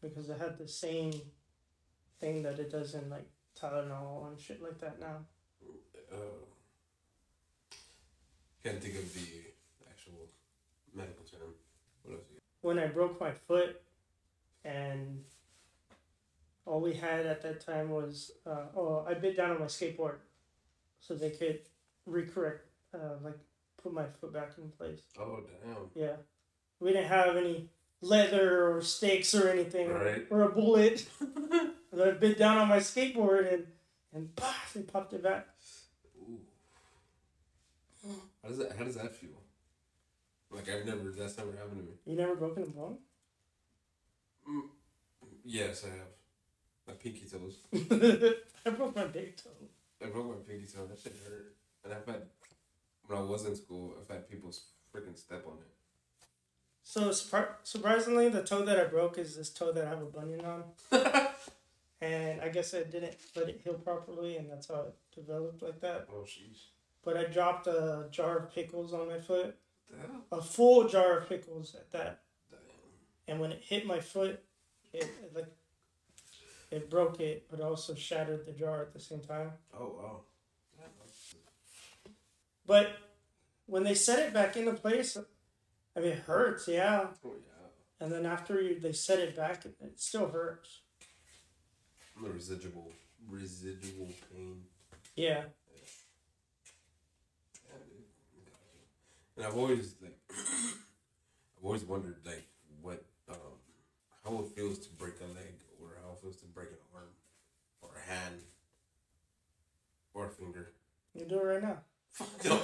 because it had the same thing that it does in like Tylenol and shit like that now. Uh, can't think of the actual medical term. What else? When I broke my foot, and all all we had at that time was uh, oh I bit down on my skateboard, so they could recorrect uh, like put my foot back in place. Oh damn. Yeah, we didn't have any leather or stakes or anything Right. or a bullet. I bit down on my skateboard and and bah, they popped it back. Ooh. How does that how does that feel? Like I've never that's never happened to me. You never broken a bone? Yes, I have. My pinky toes. I broke my big toe. I broke my pinky toe. That shit hurt. And I've had when I was in school, I've had people freaking step on it. So surpri- surprisingly, the toe that I broke is this toe that I have a bunion on, and I guess I didn't let it heal properly, and that's how it developed like that. Oh sheesh. But I dropped a jar of pickles on my foot, Damn. a full jar of pickles at that, Damn. and when it hit my foot, it, it like it broke it, but also shattered the jar at the same time. Oh wow. But when they set it back into place, I mean, it hurts, yeah. Oh yeah. And then after you, they set it back, it, still hurts. The residual residual pain. Yeah. Yeah. And I've always like I've always wondered like what um how it feels to break a leg or how it feels to break an arm or a hand or a finger. You do it right now. No.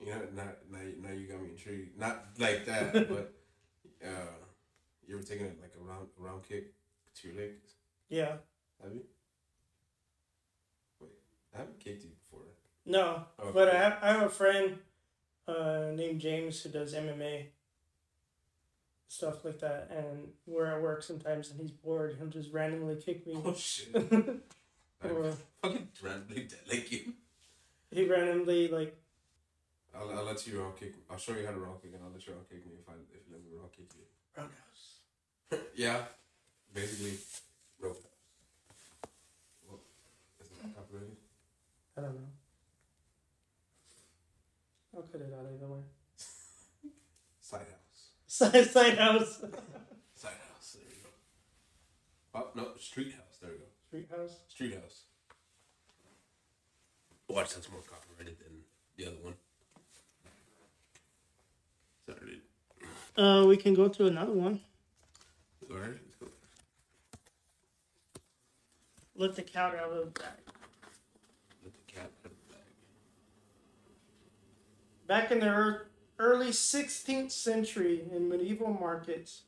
You know, not now, you- now you got me intrigued. Not like that, but uh, you ever taken it like a round a round kick to your legs? yeah. Have you? Wait, I haven't kicked you before. No, Oh, but I have, I have a friend uh, named James who does MMA stuff like that, and we're at work sometimes, and he's bored. He'll just randomly kick me. Oh shit! Or fucking randomly like you. he randomly like I'll, I'll let you round kick. I'll show you how to rock kick, and I'll let you rock kick me if I if you let me round kick you. roundhouse. yeah, basically, rope. Well, is that copyrighted? I don't know. I'll cut it out either way. Side house. Side side house. Side house. There you go. Oh no, street house. There we go. Street house. Street house. Watch that's more copyrighted than the other one. Sorry, dude. Uh, we can go to another one. All right, let's go. Let the cat out of the bag. Let the cat out of the bag. Back in the ear- early 16th century, in medieval markets,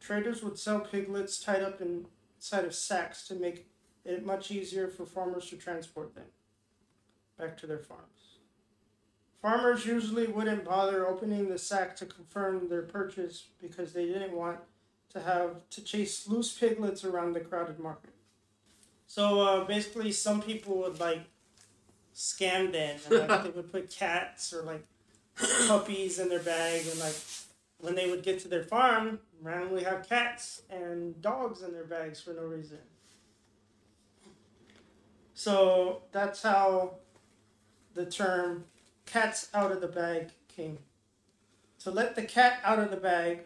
traders would sell piglets tied up inside of sacks to make it much easier for farmers to transport them back to their farms. Farmers usually wouldn't bother opening the sack to confirm their purchase because they didn't want to have to chase loose piglets around the crowded market. So uh, basically, some people would like scam them and like, they would put cats or like puppies in their bag and like when they would get to their farm randomly have cats and dogs in their bags for no reason. So that's how the term cats out of the bag came. To let the cat out of the bag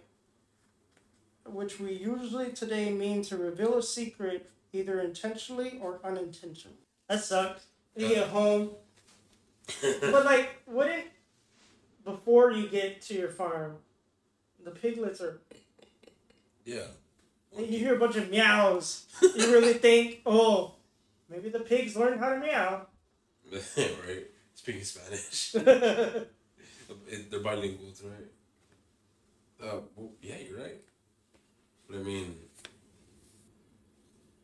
which we usually today mean to reveal a secret either intentionally or unintentionally. That sucks. You get home but like wouldn't before you get to your farm, the piglets are. Yeah. You hear a bunch of meows. You really think, oh, maybe the pigs learned how to meow. right. Speaking Spanish. They're bilinguals, right? Uh, well, yeah, you're right. But I mean,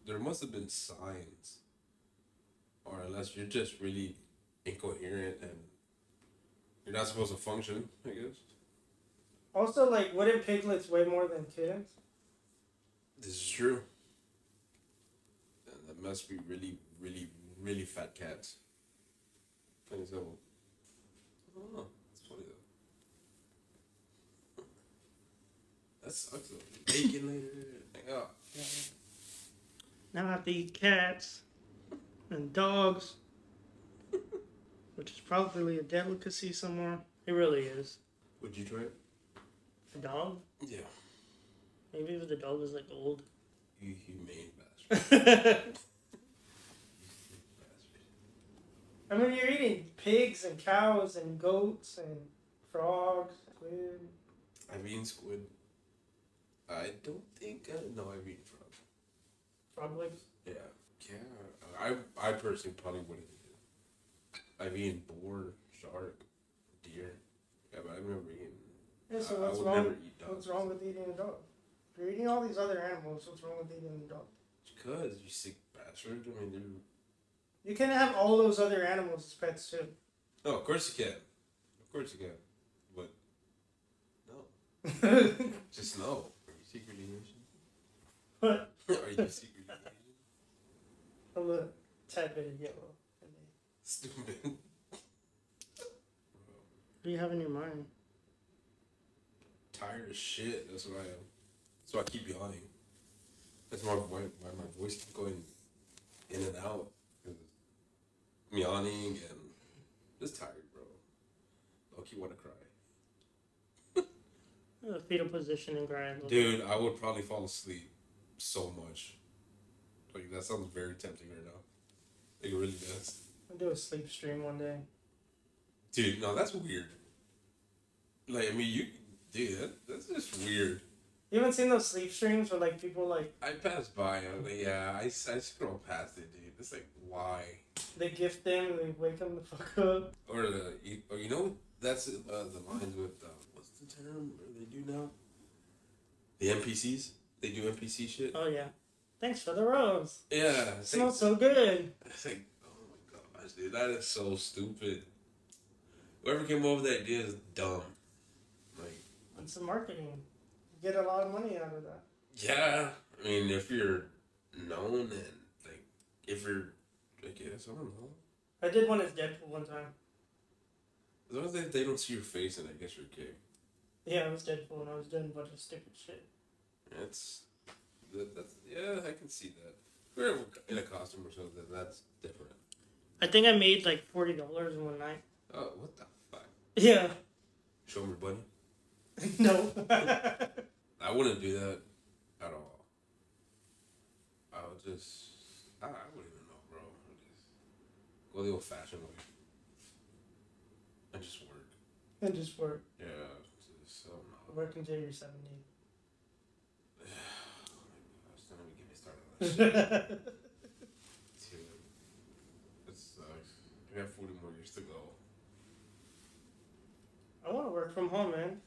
there must have been signs, or unless you're just really incoherent and you're not supposed to function, I guess. also, like, wouldn't piglets weigh more than kittens? This is true. And that must be really, really, really fat cats. And so, oh, that's funny though. That sucks though. Bacon later. Like, oh. Now I have to eat cats and dogs, which is probably a delicacy somewhere. It really is. Would you try it? A dog? Yeah. Maybe if the dog was like old. You humane bastard. I mean, you're eating pigs and cows and goats and frogs, squid. I've eaten squid. I don't think I no I've eaten frog. Frog legs. Yeah. Yeah. I I personally probably wouldn't eat it. I've eaten boar, shark, deer. Yeah, but I've never eaten. Yeah, so what's wrong? never eat. What's wrong with eating a dog? If you're eating all these other animals, what's wrong with eating a dog? Because you sick bastard. I mean, they're You can have all those other animals as pets too. No, of course you can. Of course you can. But no. Just no. Are you secretly Asian? but Are you secretly Asian? a little tad bit of yellow. Stupid. What do you have in your mind? Tired as shit. That's why I am. That's why I keep yawning. That's why, why, why my voice keeps going in and out. I'm yawning and just tired, bro. Loki want to cry. The fetal position and grind. Dude, I would probably fall asleep so much. Like that sounds very tempting right now. Like it really does. I'll do a sleep stream one day. Dude, no, that's weird. Like I mean, you, dude, that, that's just weird. You haven't seen those sleep streams where like people like I passed by. Was like, yeah, I, I scroll past it, dude. It's like why? they gift them and they wake them the fuck up. Or the, you, or you know, that's uh, the lines with uh, what's the term? They do now? The NPCs. They do NPC shit. Oh yeah. Thanks for the rose. Yeah, smells so good. it's like, dude, that is so stupid. Whoever came up with that idea is dumb. Like, It's the marketing. You get a lot of money out of that. yeah, I mean, if you're known and like, if you're, I guess I don't know. I did one as Deadpool one time. As long as they, they don't see your face, and I guess you're okay. Yeah, I was Deadpool and I was doing a bunch of stupid shit. That's that, that's yeah, I can see that. If you're in a costume or something, that's different. I think I made like forty dollars in one night. Oh, what the fuck? Yeah. Show me, your buddy. no. I wouldn't do that at all. I would just, I, I wouldn't even know, bro. I just go the old-fashioned way and just work. and just work. Yeah, just so no. Work until you're seventy. Oh don't even get me started on that shit. Dude, it sucks. We have forty more years to go. I want to work from home, man.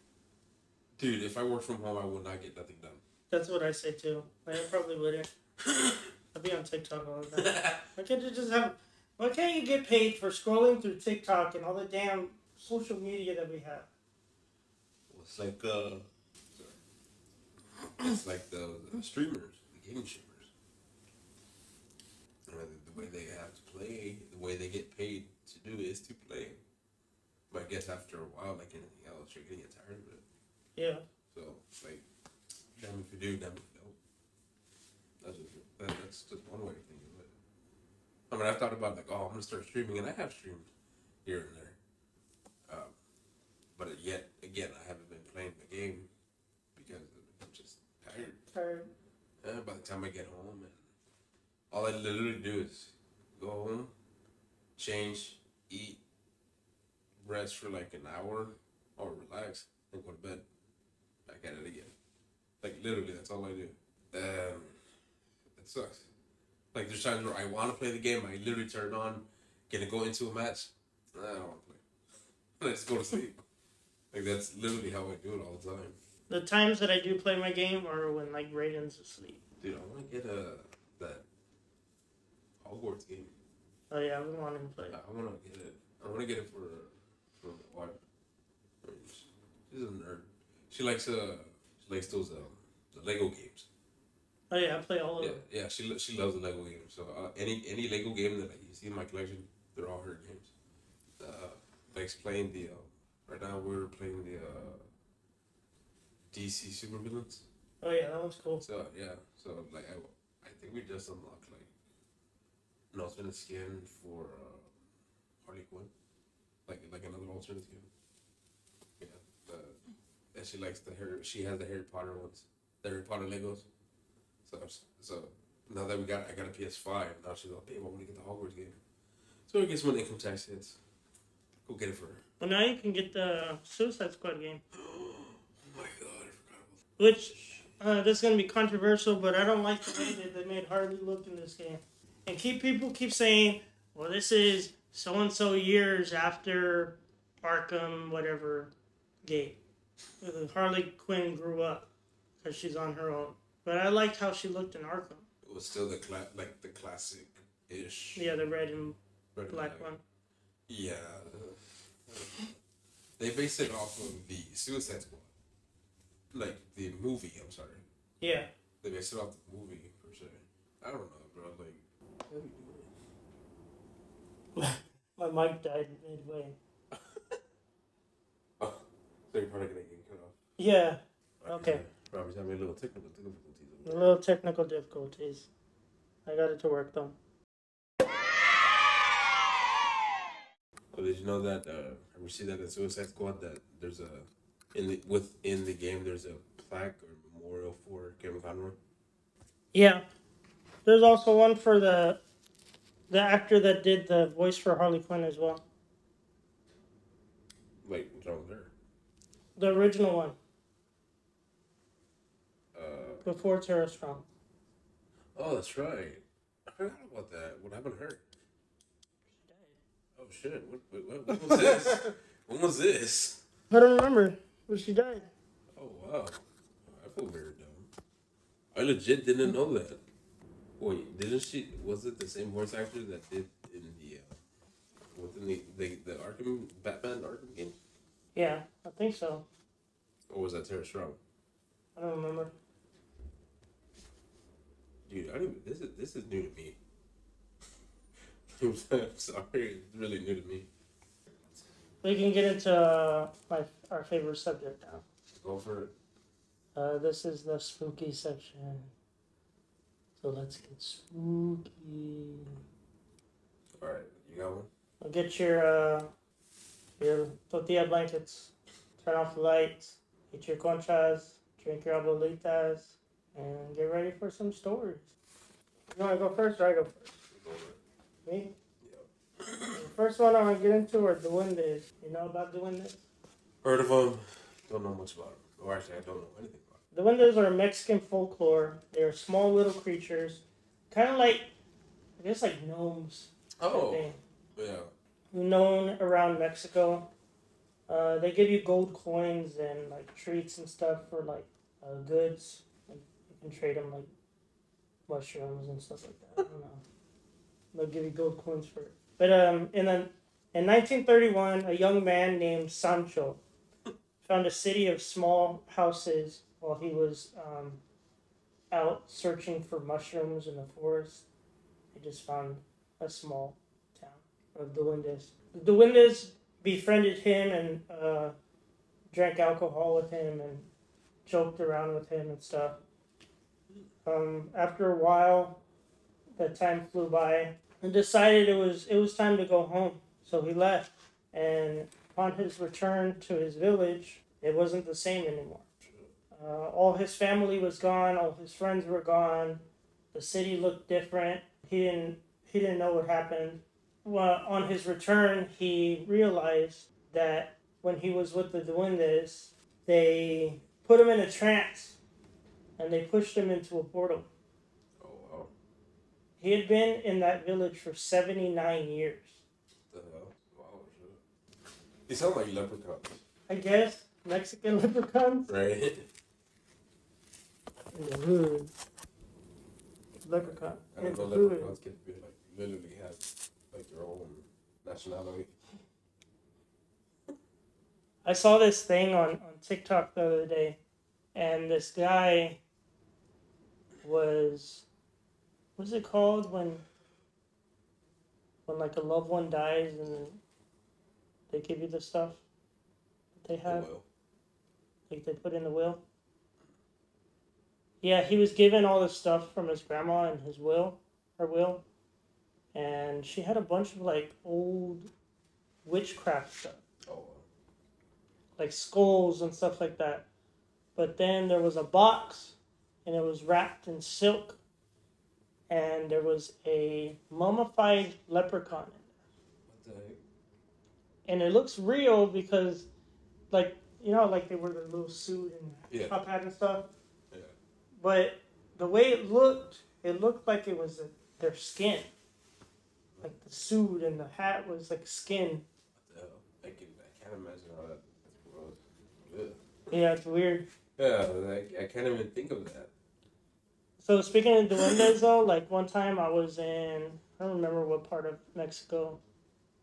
Dude, if I worked from home, I would not get nothing done. That's what I say too. Like, I probably wouldn't. I'd be on TikTok all the time. Why can't you just have? Why can't you get paid for scrolling through TikTok and all the damn social media that we have? it's like uh, it's like the, the streamers, the gaming streamers. The, the way they have to play, the way they get paid to do is to play. But I guess after a while, like anything else, you're gonna get tired of it. Yeah. So like, damn if you do, damn if you don't. That's just that, that's just one way of thinking of it. I mean, I've thought about like, oh, I'm gonna start streaming, and I have streamed here and there. Um, but yet again, I haven't been playing the game because I'm just tired. Tired. Uh, by the time I get home, and all I literally do is go home, change, eat, rest for like an hour, or relax, and go to bed. Back at it again. Like literally, that's all I do. Um, it sucks. Like there's times where I want to play the game, I literally turn it on, gonna go into a match. I don't want to play. I just go to sleep. like that's literally how I do it all the time. The times that I do play my game are when like Raiden's asleep. Dude, I want to get a that Hogwarts game. Oh yeah, I've been wanting to play. I want to get it. I want to get it for for my wife. I mean, she- She's a nerd. She likes uh she likes those um the Lego games. Oh yeah, I play all of Yeah, them. yeah. She lo- she loves the Lego games. So uh, any any Lego game that you see in my collection, they're all her games. Uh, like playing the uh, right now we're playing the uh, DC supervillains. Oh yeah, that one's cool. So yeah, so like I, I think we just unlocked like an alternate skin for uh, Harley Quinn, like like another alternate skin. Yeah, the, and she likes the Harry. She has the Harry Potter ones. the Harry Potter Legos. So so now that we got I got a PS5, now she's like, babe, I want to get the Hogwarts game. So I guess when income tax hits, go get it for her. Well, now you can get the Suicide Squad game, Oh my god, I forgot about which uh, this is gonna be controversial, but I don't like the way that they made Harley look in this game. And keep people keep saying, "Well, this is so and so years after Arkham, whatever game." Uh, Harley Quinn grew up because she's on her own. But I liked how she looked in Arkham. It was still the cla- like the classic ish. Yeah, the red and black one. Yeah. They based it off of the Suicide Squad. Like the movie, I'm sorry. Yeah. They based it off the movie per se. I don't know, bro. Like, what are we doing? My mic died midway. Oh, so you're probably gonna get cut off. Yeah, Okay. Robbie's having a little technical difficulties. a little technical difficulties. I got it to work though. Oh, did you know that? Uh, ever see that in Suicide Squad that there's a in the within the game there's a plaque or memorial for Kevin Conroy. Yeah. There's also one for the the actor that did the voice for Harley Quinn as well. Wait, what's wrong with her? The original one Uh, before Tara Strong. oh, that's right. I forgot about that. What happened to her? Oh shit! What, what, what was this? when was this? I don't remember, but she died. Oh wow! I feel weird though. I legit didn't know that. Wait, didn't she? Was it the same voice actor that did in the uh, within the the, the Arkham Batman Arkham game, Yeah, I think so. or was that Tara Strong? I don't remember. Dude, I don't. This is this is new to me. I'm sorry, it's really new to me. We can get into uh, my our favorite subject now. Go for it. Uh, this is the spooky section. So let's get spooky. All right, you got one. I'll get your uh, your tortilla blankets. Turn off the lights. Eat your conchas. Drink your abuelitas, and get ready for some stories. You want to go first, or I go first? Go for it. Me. The first one I want to get into are duendes. You know about duendes? Heard of them? Don't know much about them. Or actually, I don't know anything about duendes are Mexican folklore. They're small little creatures, kind of like, I guess, like gnomes. Oh, yeah. known around Mexico. Uh, they give you gold coins and like treats and stuff for like uh, goods. Like, you can trade them like mushrooms and stuff like that. I don't know. They'll give you gold coins for it. But um, in the, in 1931, a young man named Sancho found a city of small houses while he was um, out searching for mushrooms in the forest. He just found a small town of Duendes. The Duendes befriended him and uh, drank alcohol with him and joked around with him and stuff. Um, after a while, the time flew by and decided it was it was time to go home. So he left, and upon his return to his village, it wasn't the same anymore. Uh, all his family was gone. All his friends were gone. The city looked different. He didn't he didn't know what happened well, on his return, he realized that when he was with the Duendes, they put him in a trance and they pushed him into a portal. Oh wow. He had been in that village for 79 years. What the hell? Wow. Shit. They sound like leprechauns, I guess Mexican leprechauns right? In the hood. Leprechaun. I the know hood. leprechauns can be like literally have like their own nationality. I saw this thing on, on TikTok the other day, and this guy was what's it called when when like a loved one dies and they give you the stuff that they have, well. like they put in the will. Yeah, he was given all the stuff from his grandma in his will, her will, and she had a bunch of like old witchcraft stuff Oh like skulls and stuff like that. But then there was a box and it was wrapped in silk, and there was a mummified leprechaun in there. What the heck? And it looks real because, like, you know, like they wear the little suit and Yeah. top hat and stuff. But the way it looked, it looked like it was their skin. Like the suit and the hat was like skin. What the hell? I, can, I can't imagine how that. Gross. Yeah, it's weird. Yeah, like, I can't even think of that. So speaking of duendes though, like one time I was in I don't remember what part of Mexico,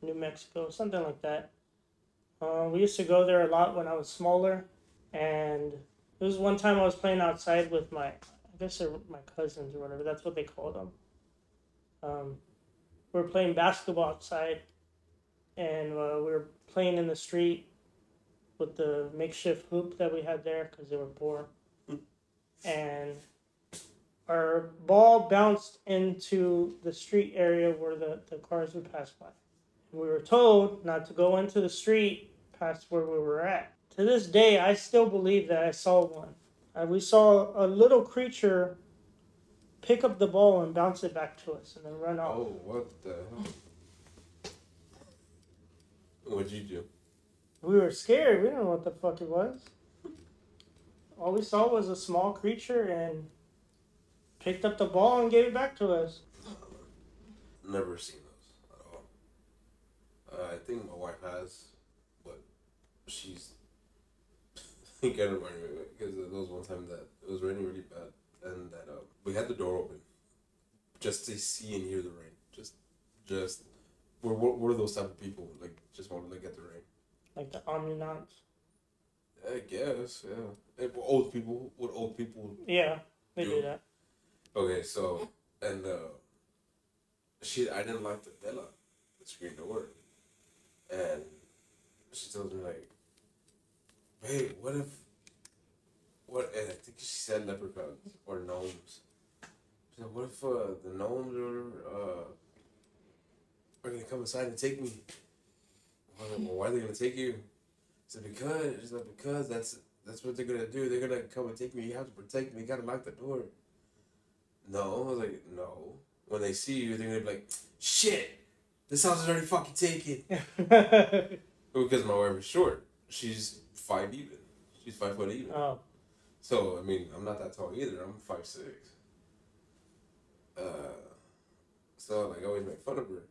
New Mexico, something like that. Uh, we used to go there a lot when I was smaller, and it was one time I was playing outside with my I guess they're my cousins or whatever. That's what they called them. Um, we were playing basketball outside, and uh, we were playing in the street with the makeshift hoop that we had there because they were poor, and our ball bounced into the street area where the, the cars would pass by. We were told not to go into the street past where we were at. To this day, I still believe that I saw one. Uh, we saw a little creature pick up the ball and bounce it back to us and then run off. Oh, what the hell? What'd you do? We were scared. We didn't know what the fuck it was. All we saw was a small creature and picked up the ball and gave it back to us. Never seen those at all. Uh, I think my wife has, but she's of reminded me because there was one time that it was raining really bad and that uh, we had the door open just to see and hear the rain. Just, just we're we're, we're those type of people like just want to look at the rain. Like the Omninauts. I guess, yeah. Eh, Old people, what old people Yeah, they do Yeah. that. Okay, so and uh she I didn't like the bell up, the screen door. And she told me like, Hey, what if what and I think she said leprechauns or gnomes. She said, What if uh, the gnomes are uh are gonna come inside and take me? Like, Well, why are they gonna take you? I said, because she's like, because that's that's what they're gonna do. They're gonna come and take me. You have to protect me. You gotta lock the door. No, I was like, no. When they see you, they're gonna be like, shit, this house is already fucking taken. Because my wife is short. She's five even. She's five foot even. oh, So I mean, I'm not that tall either. I'm five six. Uh, so like I always make fun of her.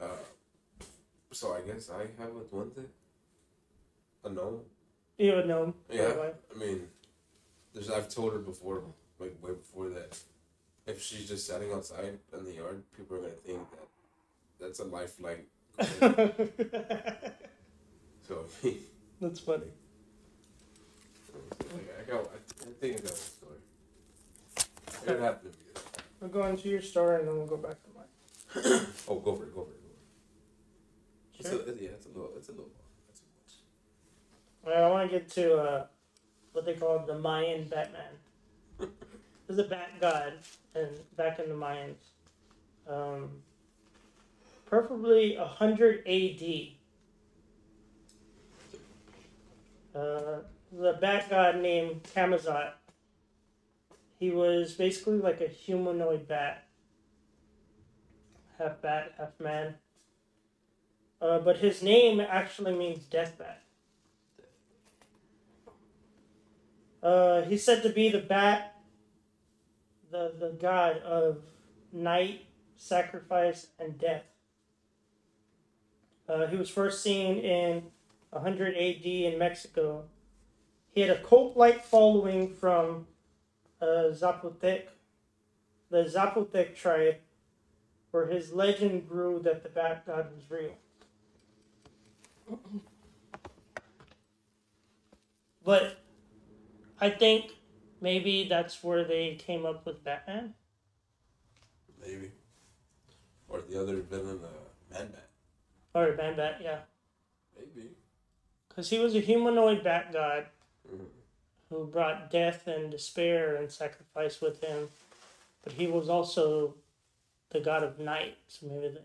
Uh, so I guess I have a duende. A gnome. you would know. Yeah. right. I mean, there's I've told her before, like way before that, if she's just standing outside in the yard, people are gonna think that that's a lifeline. so I mean, That's funny. like, I got, I think I got one story. It happened to. We'll go into your story and then we'll go back to mine. Oh, go for it, go for it, go for it. Sure. It's a, yeah, it's a little, it's a little. It's Well, I want to get to uh, what they call the Mayan Batman. There's a bat god, and back in the Mayans, um, preferably 100 AD. Uh, the bat god named Camazotz. He was basically like a humanoid bat, half bat, half man. Uh, but his name actually means death bat. Uh, he's said to be the bat, the the god of night, sacrifice, and death. Uh, he was first seen in 100 AD in Mexico. He had a cult-like following from uh, Zapotec, the Zapotec tribe, where his legend grew that the bat god was real. But I think maybe that's where they came up with Batman. Maybe. Or the other villain, uh, Man Bat. Or Man Bat, yeah. Maybe. Because he was a humanoid bat god Mhm. who brought death and despair and sacrifice with him. But he was also the god of night, so maybe the,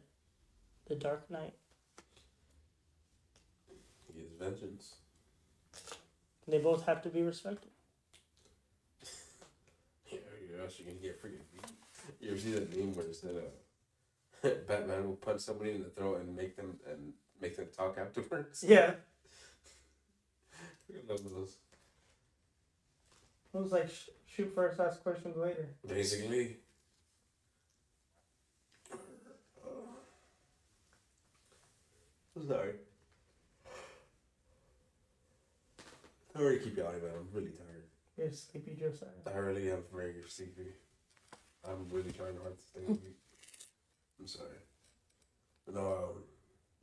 the dark night. He is vengeance. They both have to be respected. else, you're gonna get freaking beat. You ever see that meme where it said, uh, Batman will punch somebody in the throat and make them and make them talk afterwards? Yeah. I love those. It was like sh- shoot first, ask questions later. Basically. I'm sorry. Sorry to keep yawning, man. I'm really tired. You're sleepy Josiah. I really am very sleepy. I'm really trying hard to stay awake. I'm sorry. No, um,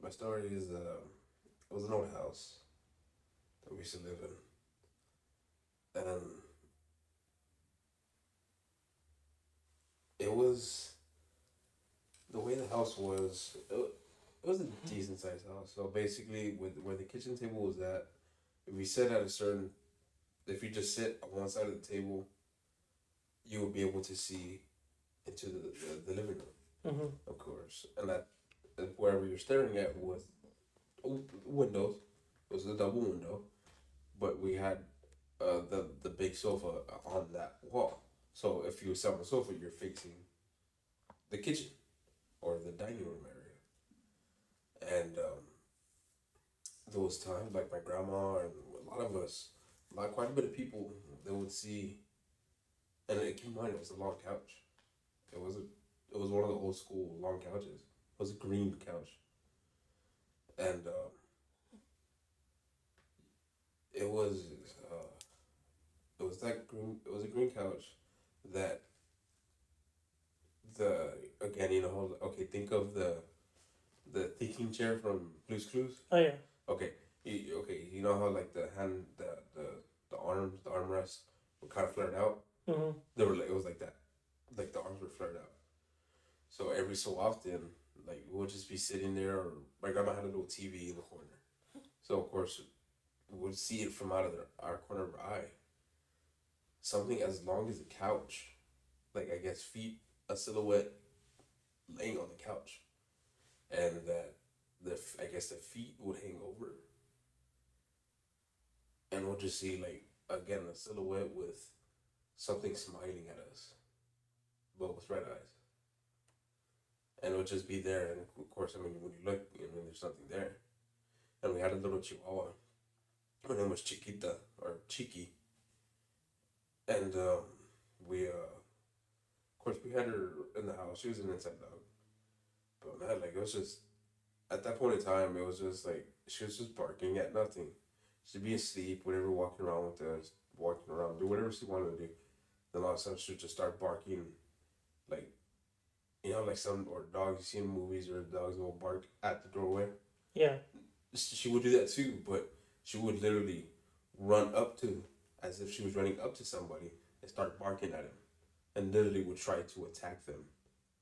my story is uh, it was an old house that we used to live in. And it was the way the house was. It, it was a decent sized house. So basically, with where the kitchen table was at, if we sit at a certain, if you just sit on one side of the table, you would be able to see into the, the, the living room, Mm-hmm. of course, and that wherever you're staring at was windows. It was a double window, but we had uh, the the big sofa on that wall. So if you sat on the sofa, you're facing the kitchen or the dining room area. And um, those times, like my grandma and a lot of us, like quite a bit of people, they would see. And keep in mind, it was a long couch. It was a, it was one of the old school long couches. It was a green couch. And um, it was uh, it was that green it was a green couch that the again you know how- okay think of the the thinking chair from Blue's Clues. Oh yeah. okay you, okay you know how like the hand the the, the arms the armrests were kind of flared out? Mm-hmm. they were like it was like that. Like the arms were flared out. So every so often like we'll just be sitting there or my grandma had a little TV in the corner. So of course would see it from out of the, our corner of our eye something as long as a couch like I guess feet a silhouette laying on the couch and that the I guess the feet would hang over and we'll just see like again a silhouette with something smiling at us, but with red eyes. And it would just be there, and of course, I mean, when you look, I mean, there's something there. And we had a little chihuahua. Her name was Chiquita, or Chiqui. And um, we, uh, of course, we had her in the house. She was an inside dog. But man, like, it was just, at that point in time, it was just like, she was just barking at nothing. She'd be asleep, whatever, walking around with us, walking around, do whatever she wanted to do. Then all of a sudden she'd just start barking, like, you know, like some or dogs you see in movies or dogs will bark at the doorway. Yeah. She would do that too, but she would literally run up to, as if she was running up to somebody and start barking at him, and literally would try to attack them,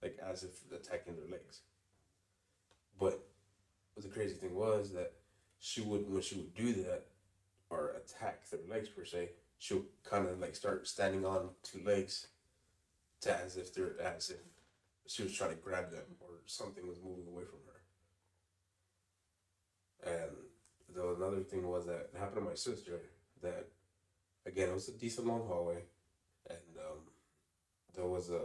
like as if attacking their legs. But the crazy thing was that she would when she would do that or attack their legs per se, she would kind of like start standing on two legs, to as if they're as if she was trying to grab them or something was moving away from her. And the another thing was that happened to my sister that again it was a decent long hallway, and um, there was a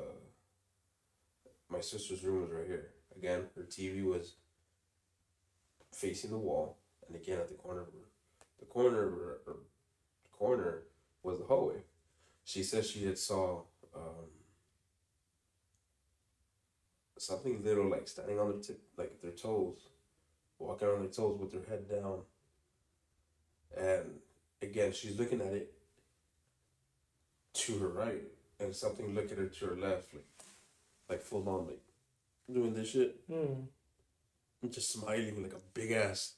my sister's room was right here. Again, her TV was facing the wall, and again at the corner, of her- the corner, her- or corner was the hallway. She said she had saw um, something little like standing on their tip, like their toes, walking on their toes with their head down. And again, she's looking at it to her right, and something looking at her to her left, like like full on like doing this shit Mm. and just smiling like a big ass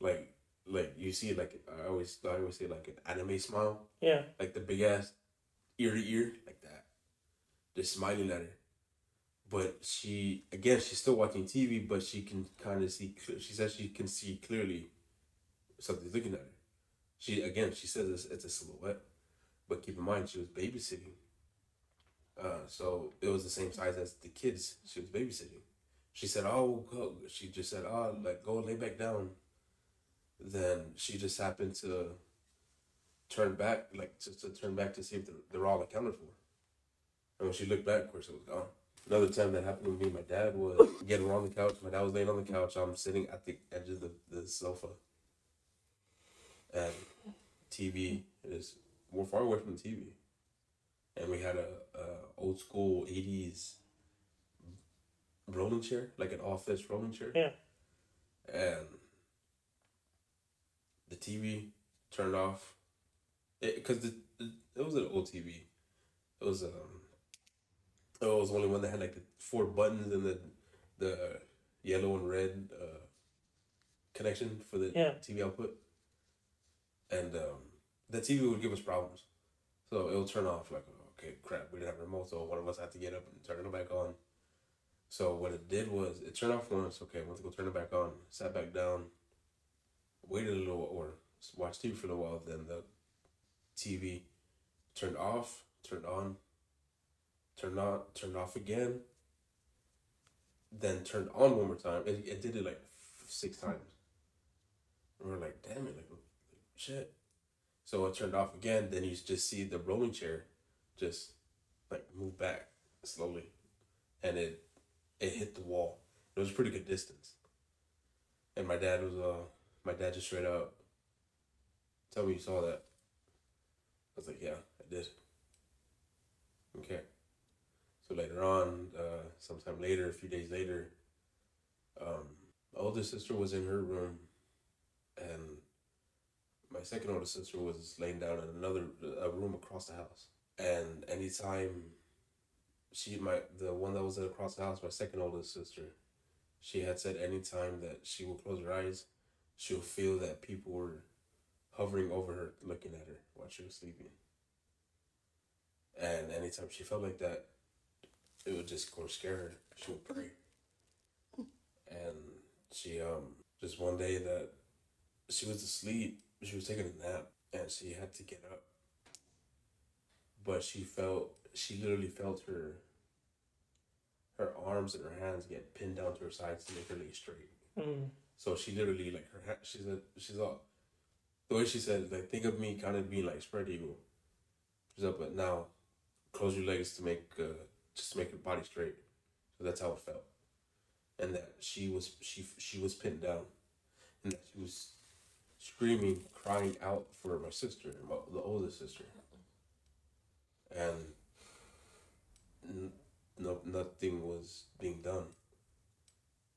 like like you see like I always I always say like an anime smile Yeah. like the big ass ear to ear like that just smiling at her but she again she's still watching TV but she can kind of see she says she can see clearly something's looking at her she again she says it's, it's a silhouette but keep in mind she was babysitting uh, so it was the same size as the kids she was babysitting she said, "Oh, go." She just said, "Oh, like go lay back down." Then she just happened to turn back, like to, to turn back to see if they're, they're all accounted for. And when she looked back, of course, it was gone. Another time that happened with me my dad was getting on the couch. My dad was laying on the couch. I'm sitting at the edge of the, the sofa. And TV is we're far away from the TV. And we had a, a old school eighties rolling chair, like an office rolling chair. Yeah. And the TV turned off. It because the, it, it was an old TV. It was um. It was the only one that had like the four buttons and the the yellow and red uh, connection for the Yeah. TV output. And um, the TV would give us problems, so it would turn off like okay crap we didn't have a remote so one of us had to get up and turn it back on. So what it did was it turned off once. Okay, went to go turn it back on. Sat back down. Waited a little or watched TV for a little while. Then the TV turned off, turned on, turned on, turned off again. Then turned on one more time. It, it did it like six times. And we are like, damn it, like shit. So it turned off again. Then you just see the rolling chair just like move back slowly, and it it hit the wall. It was a pretty good distance. And my dad was uh my dad just straight up tell me you saw that. I was like, Yeah, I did. Okay. So later on, uh sometime later, a few days later, um my older sister was in her room and my second older sister was laying down in another a room across the house. And anytime she my the one that was across the house, my second oldest sister, she had said anytime that she would close her eyes, she'll feel that people were hovering over her, looking at her while she was sleeping. And anytime she felt like that, it would just go scare her. She would pray. And she um just one day that she was asleep, she was taking a nap and she had to get up. But she felt she literally felt her her arms and her hands get pinned down to her sides to make her lay straight. Mm. So she literally like her she said she's all the way she said like think of me kind of being like spread eagle. She's up, but now close your legs to make uh, just to make your body straight. So that's how it felt, and that she was she she was pinned down, and that she was screaming, crying out for my sister, my, the oldest sister, and n- no nothing was being done.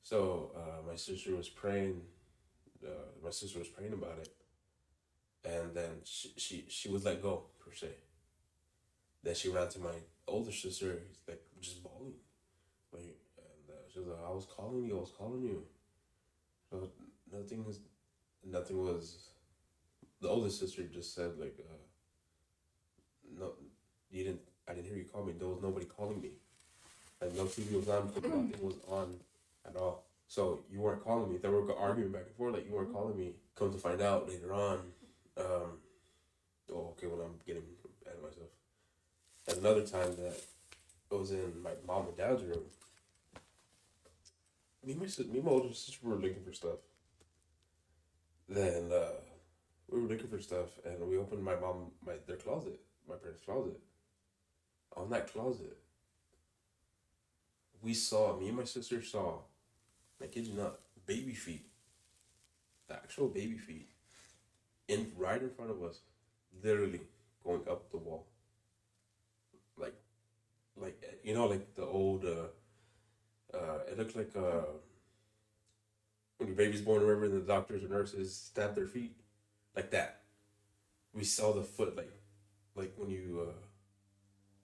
So uh, my sister was praying. Uh, my sister was praying about it, and then she, she she was let go per se. Then she ran to my older sister, like just bawling, like, and uh, she was like, "I was calling you, I was calling you." So nothing was, nothing was. The older sister just said like, uh, "No, you didn't. I didn't hear you call me. There was nobody calling me. Like no TV was on. Nothing was on at all. So you weren't calling me. They were arguing back and forth like you weren't calling me. Come to find out later on, um, oh okay, well I'm getting ahead of myself. And another time that it was in my mom and dad's room. Me and my me and my older sister were looking for stuff. Then uh, we were looking for stuff, and we opened my mom my their closet, my parents' closet. On that closet, we saw me and my sister saw, I kid you not, baby feet. The actual baby feet, in right in front of us, literally going up the wall. Like, like you know, like the old. Uh, uh, it looked like uh, when your baby's born, remember, and the doctors or nurses stab their feet, like that. We saw the foot, like, like when you, uh,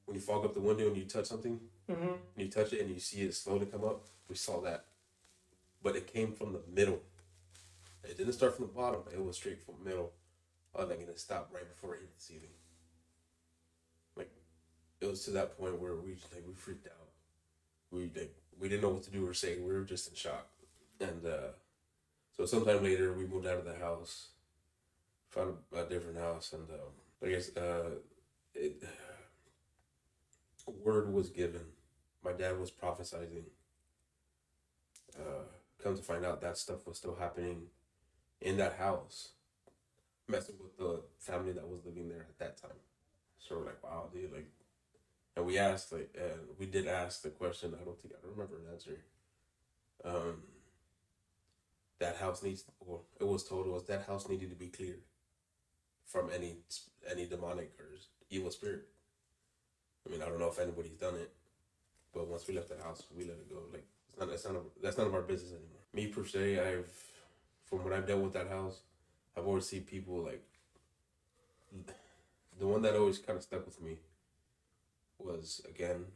when you fog up the window and you touch something, Mm-hmm. and you touch it and you see it slowly come up. We saw that, but it came from the middle. It didn't start from the bottom. It was straight from the middle. Oh, like and it stopped right before it hit the ceiling. Like it was to that point where we just, like we freaked out. We like we didn't know what to do or say. We were just in shock. And uh, so sometime later, we moved out of the house, found a, a different house, and um, I guess uh, it word was given. My dad was prophesizing. Uh, come to find out, that stuff was still happening in that house, messing with the family that was living there at that time. So we're like, wow, dude, like and we asked like, and we did ask the question. I don't think I remember an answer. Um, that house needs, or it was told was that house needed to be cleared from any any demonic or evil spirit. I mean, I don't know if anybody's done it, but once we left the house, we let it go. Like it's not that's not of that's none of our business anymore. Me per se, I've from what I've dealt with that house, I've always seen people like the one that always kind of stuck with me was again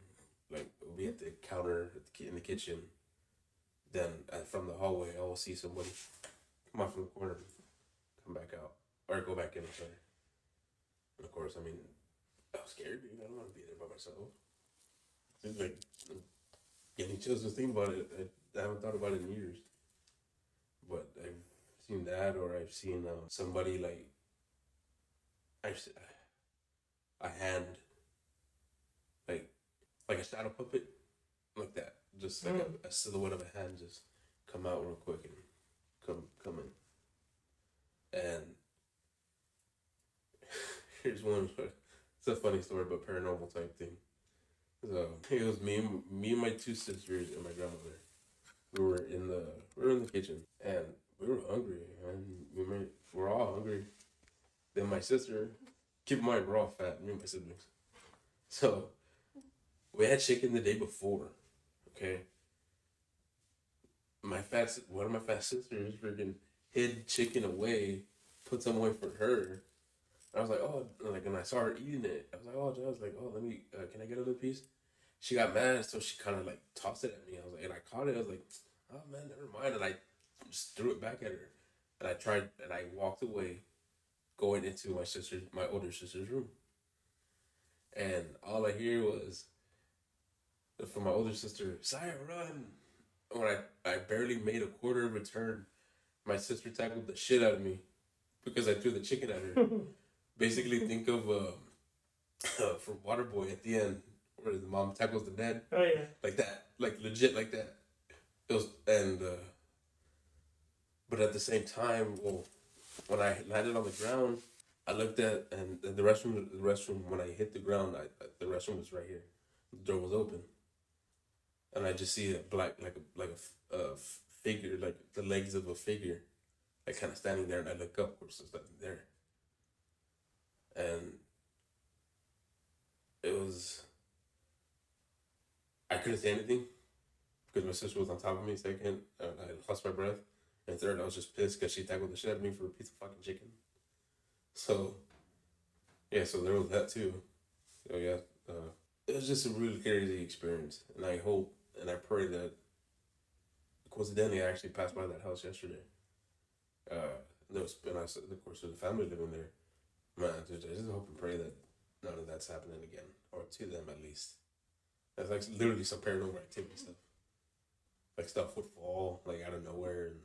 like we at the counter in the kitchen. Then uh, from the hallway, I will see somebody come out from the corner, come back out, or go back in. Sorry. And of course, I mean, I was scared. Dude. I don't want to be there by myself. It's like getting chills just about it. I, I, haven't thought about it in years. But I've seen that, or I've seen uh, somebody like I've a hand, like like a shadow puppet, like that, just like mm. a, a silhouette of a hand, just come out real quick and come come in. And here's one. It's a funny story, but paranormal type thing. So it was me, me and my two sisters and my grandmother. We were in the we were in the kitchen and we were hungry and we were, we were all hungry. Then my sister, keep in mind we're all fat, me and my siblings. So we had chicken the day before. Okay. My fat one of my fat sisters freaking hid chicken away, put some away for her. I was like, oh, like, and I saw her eating it. I was like, oh, I was like, oh, let me, uh, can I get a little piece? She got mad, so she kind of like tossed it at me. I was like, and I caught it. I was like, oh man, never mind. And I just threw it back at her. And I tried, and I walked away, going into my sister, my older sister's room. And all I hear was from my older sister, Sire, run. When I, I barely made a quarter return, my sister tackled the shit out of me because I threw the chicken at her. Basically, think of um, for Waterboy at the end where the mom tackles the dad. Oh yeah. Like that, like legit, like that. It was and, uh, but at the same time, well, when I landed on the ground, I looked at and the restroom, the restroom. When I hit the ground, I the restroom was right here. The door was open, and I just see a black, like a like a, a figure, like the legs of a figure, like kind of standing there. And I look up, which is there, and it was. I couldn't say anything because my sister was on top of me. Second, and I lost my breath. And third, I was just pissed because she tackled the shit out of me for a piece of fucking chicken. So, yeah, so there was that too. So yeah, uh, it was just a really crazy experience, and I hope and I pray that coincidentally I actually passed by that house yesterday. Uh, there was, and I, said, of course, there's a family living there. Man, I just hope and pray that none of that's happening again, or to them at least. That's like literally some paranormal activity stuff. Like stuff would fall like out of nowhere, and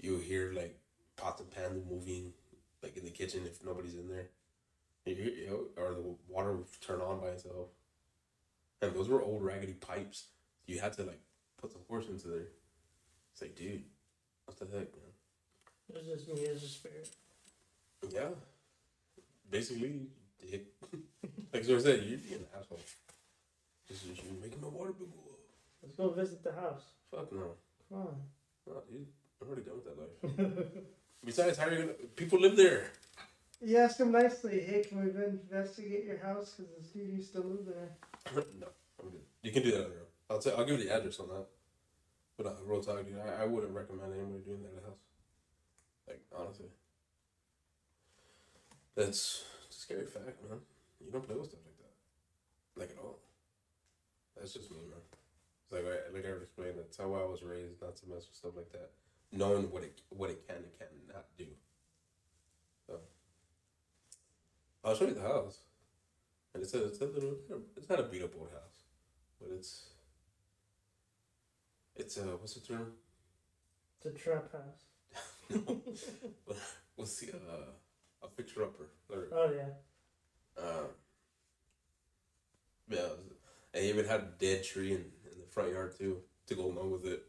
you hear like pots and pans moving, like in the kitchen if nobody's in there. You, you know, or the water would turn on by itself. And those were old raggedy pipes. You had to like put some force into there. It's like, dude, what the heck, man? It's just me as a spirit. Yeah. Basically, dick. like so I said, you're an asshole. Just, just you're making my water bill go up. Let's go visit the house. Fuck no. Come on. No, dude. I'm already done with that life. Besides, how are you gonna? People live there. You ask them nicely. Hey, can we investigate your house? Because this dude used to live there. no, I'm good. You can do that on your own. I'll say I'll give you the address on that. But uh, real talk, dude, I, I wouldn't recommend anybody doing that at house. Like honestly, that's a scary fact, man. You don't play with stuff like that, like at all. That's just me, man. It's like I, like I explained. That's how I was raised, not to mess with stuff like that knowing what it what it can and cannot do. So I'll show you the house. And it's a it's a little it's not a beat up old house, but it's it's a what's the term? It's a trap house. no, but we'll see a a fixer upper. Oh yeah. Um. Yeah, and even had a dead tree in, in the front yard too to go along with it.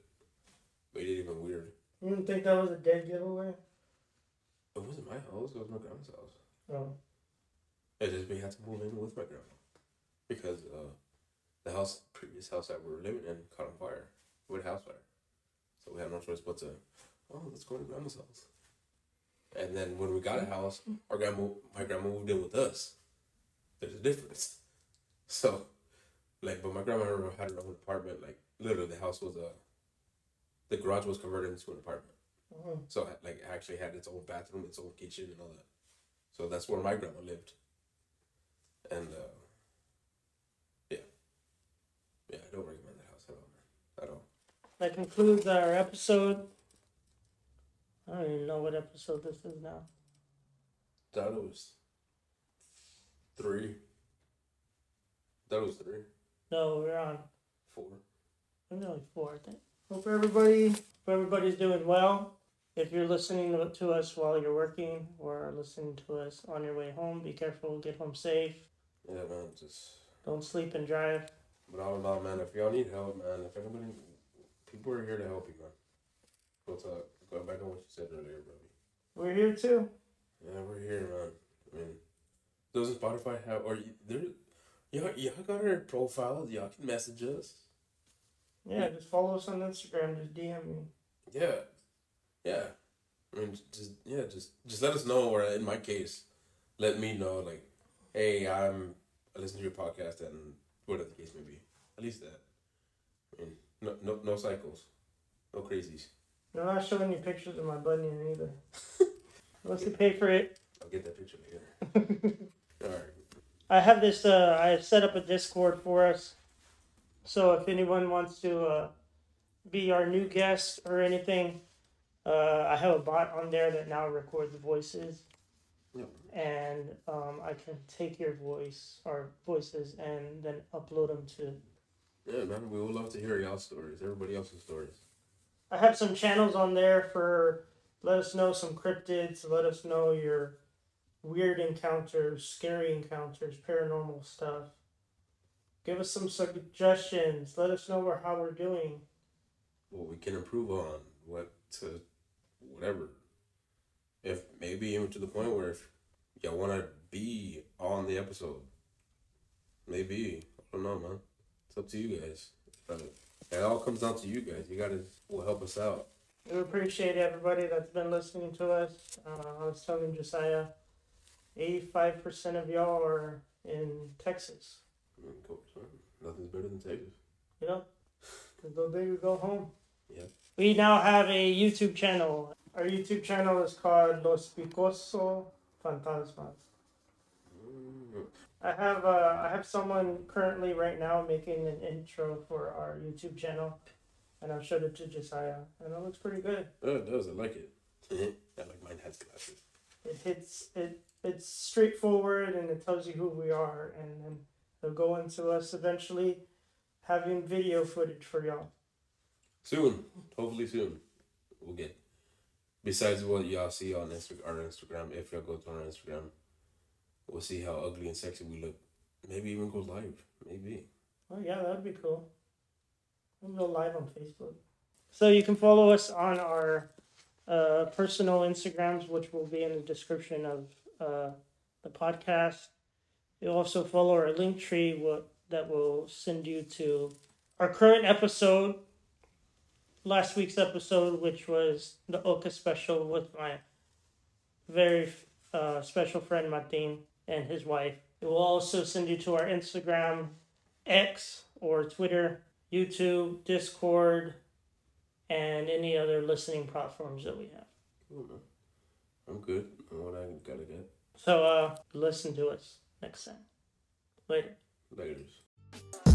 Made it even weird. You didn't think that was a dead giveaway? It wasn't my house. It was my grandma's house. Oh. I just we had to move in with my grandma because uh, the house, previous house that we were living in, caught on fire with a house fire. So we had no choice but to, oh, let's go to grandma's house. And then when we got a house, our grandma, my grandma moved in with us. There's a difference. So, like, but my grandma had her own apartment. Like, literally, the house was a, the garage was converted into an apartment. Mhm. So, like, actually had its own bathroom, its own kitchen, and all that. So that's where my grandma lived. And uh, yeah, yeah, I don't recommend that house at all, man. At all. That concludes our episode. I don't even know what episode this is now. That was three. That was three, No, we're on. four. I'm only four, I think. Hope everybody, hope everybody's doing well. If you're listening to- to us while you're working or listening to us on your way home, be careful. Get home safe. Yeah, man. Just, Don't sleep and drive. but all all, man. If y'all need help, man. If anybody, people are here to help you, man. Go talk. Go back on what you said earlier, buddy. We're here too. Yeah, we're here, man. I mean, doesn't Spotify have or there? Y'all, y'all got our profiles. Y'all can message us. Yeah, just follow us on Instagram. Just DM me. Yeah, yeah. I mean, just yeah, just just let us know. Or in my case, let me know. Like, hey, I'm I listen to your podcast and whatever the case may be. At least that. I mean, no no no cycles, no crazies. I'm not showing you pictures of my bunion either. Unless you pay for it. I'll get that picture later. All right. I have this. Uh, I set up a Discord for us, so if anyone wants to uh, be our new guest or anything, uh, I have a bot on there that now records the voices, Yep. and um, I can take your voice or voices and then upload them to. Yeah, man. We would love to hear y'all stories. Everybody else's stories. I have some channels on there for. Let us know some cryptids. Let us know your weird encounters, scary encounters, paranormal stuff. Give us some suggestions. Let us know how we're doing. what we can improve on, what to, whatever. If maybe even to the point where if y'all want to be on the episode, maybe I don't know, man. It's up to you guys. But it all comes down to you guys. You gotta will help us out. We appreciate everybody that's been listening to us. Uh, I was telling Josiah, 85% of y'all are in Texas. I mean, of course, man. Nothing's better than Texas. You know? Go big or go home. Yeah. We now have a YouTube channel. Our YouTube channel is called Los Pimientos Phantasmal. Mm, I have uh, I have someone currently right now making an intro for our YouTube channel, and I've showed it to Josiah, and it looks pretty good. Oh, it does. I like it. I like mine has glasses. It hits it. It's straightforward, and it tells you who we are, and then it'll go into us eventually having video footage for y'all. Soon, hopefully soon, we'll get. Besides what y'all see on our Instagram, if y'all go to our Instagram, we'll see how ugly and sexy we look. Maybe even go live. Maybe. Oh yeah, that'd be cool. We'll go live on Facebook. So you can follow us on our uh, personal Instagrams, which will be in the description of uh, the podcast. You'll also follow our Linktree what, that will send you to our current episode, last week's episode, which was the Oka special with my very uh, special friend Martin and his wife. It will also send you to our Instagram, X, or Twitter, YouTube, Discord, and any other listening platforms that we have. I'm good. on what I gotta get. So uh, listen to us next time. Later. Laters.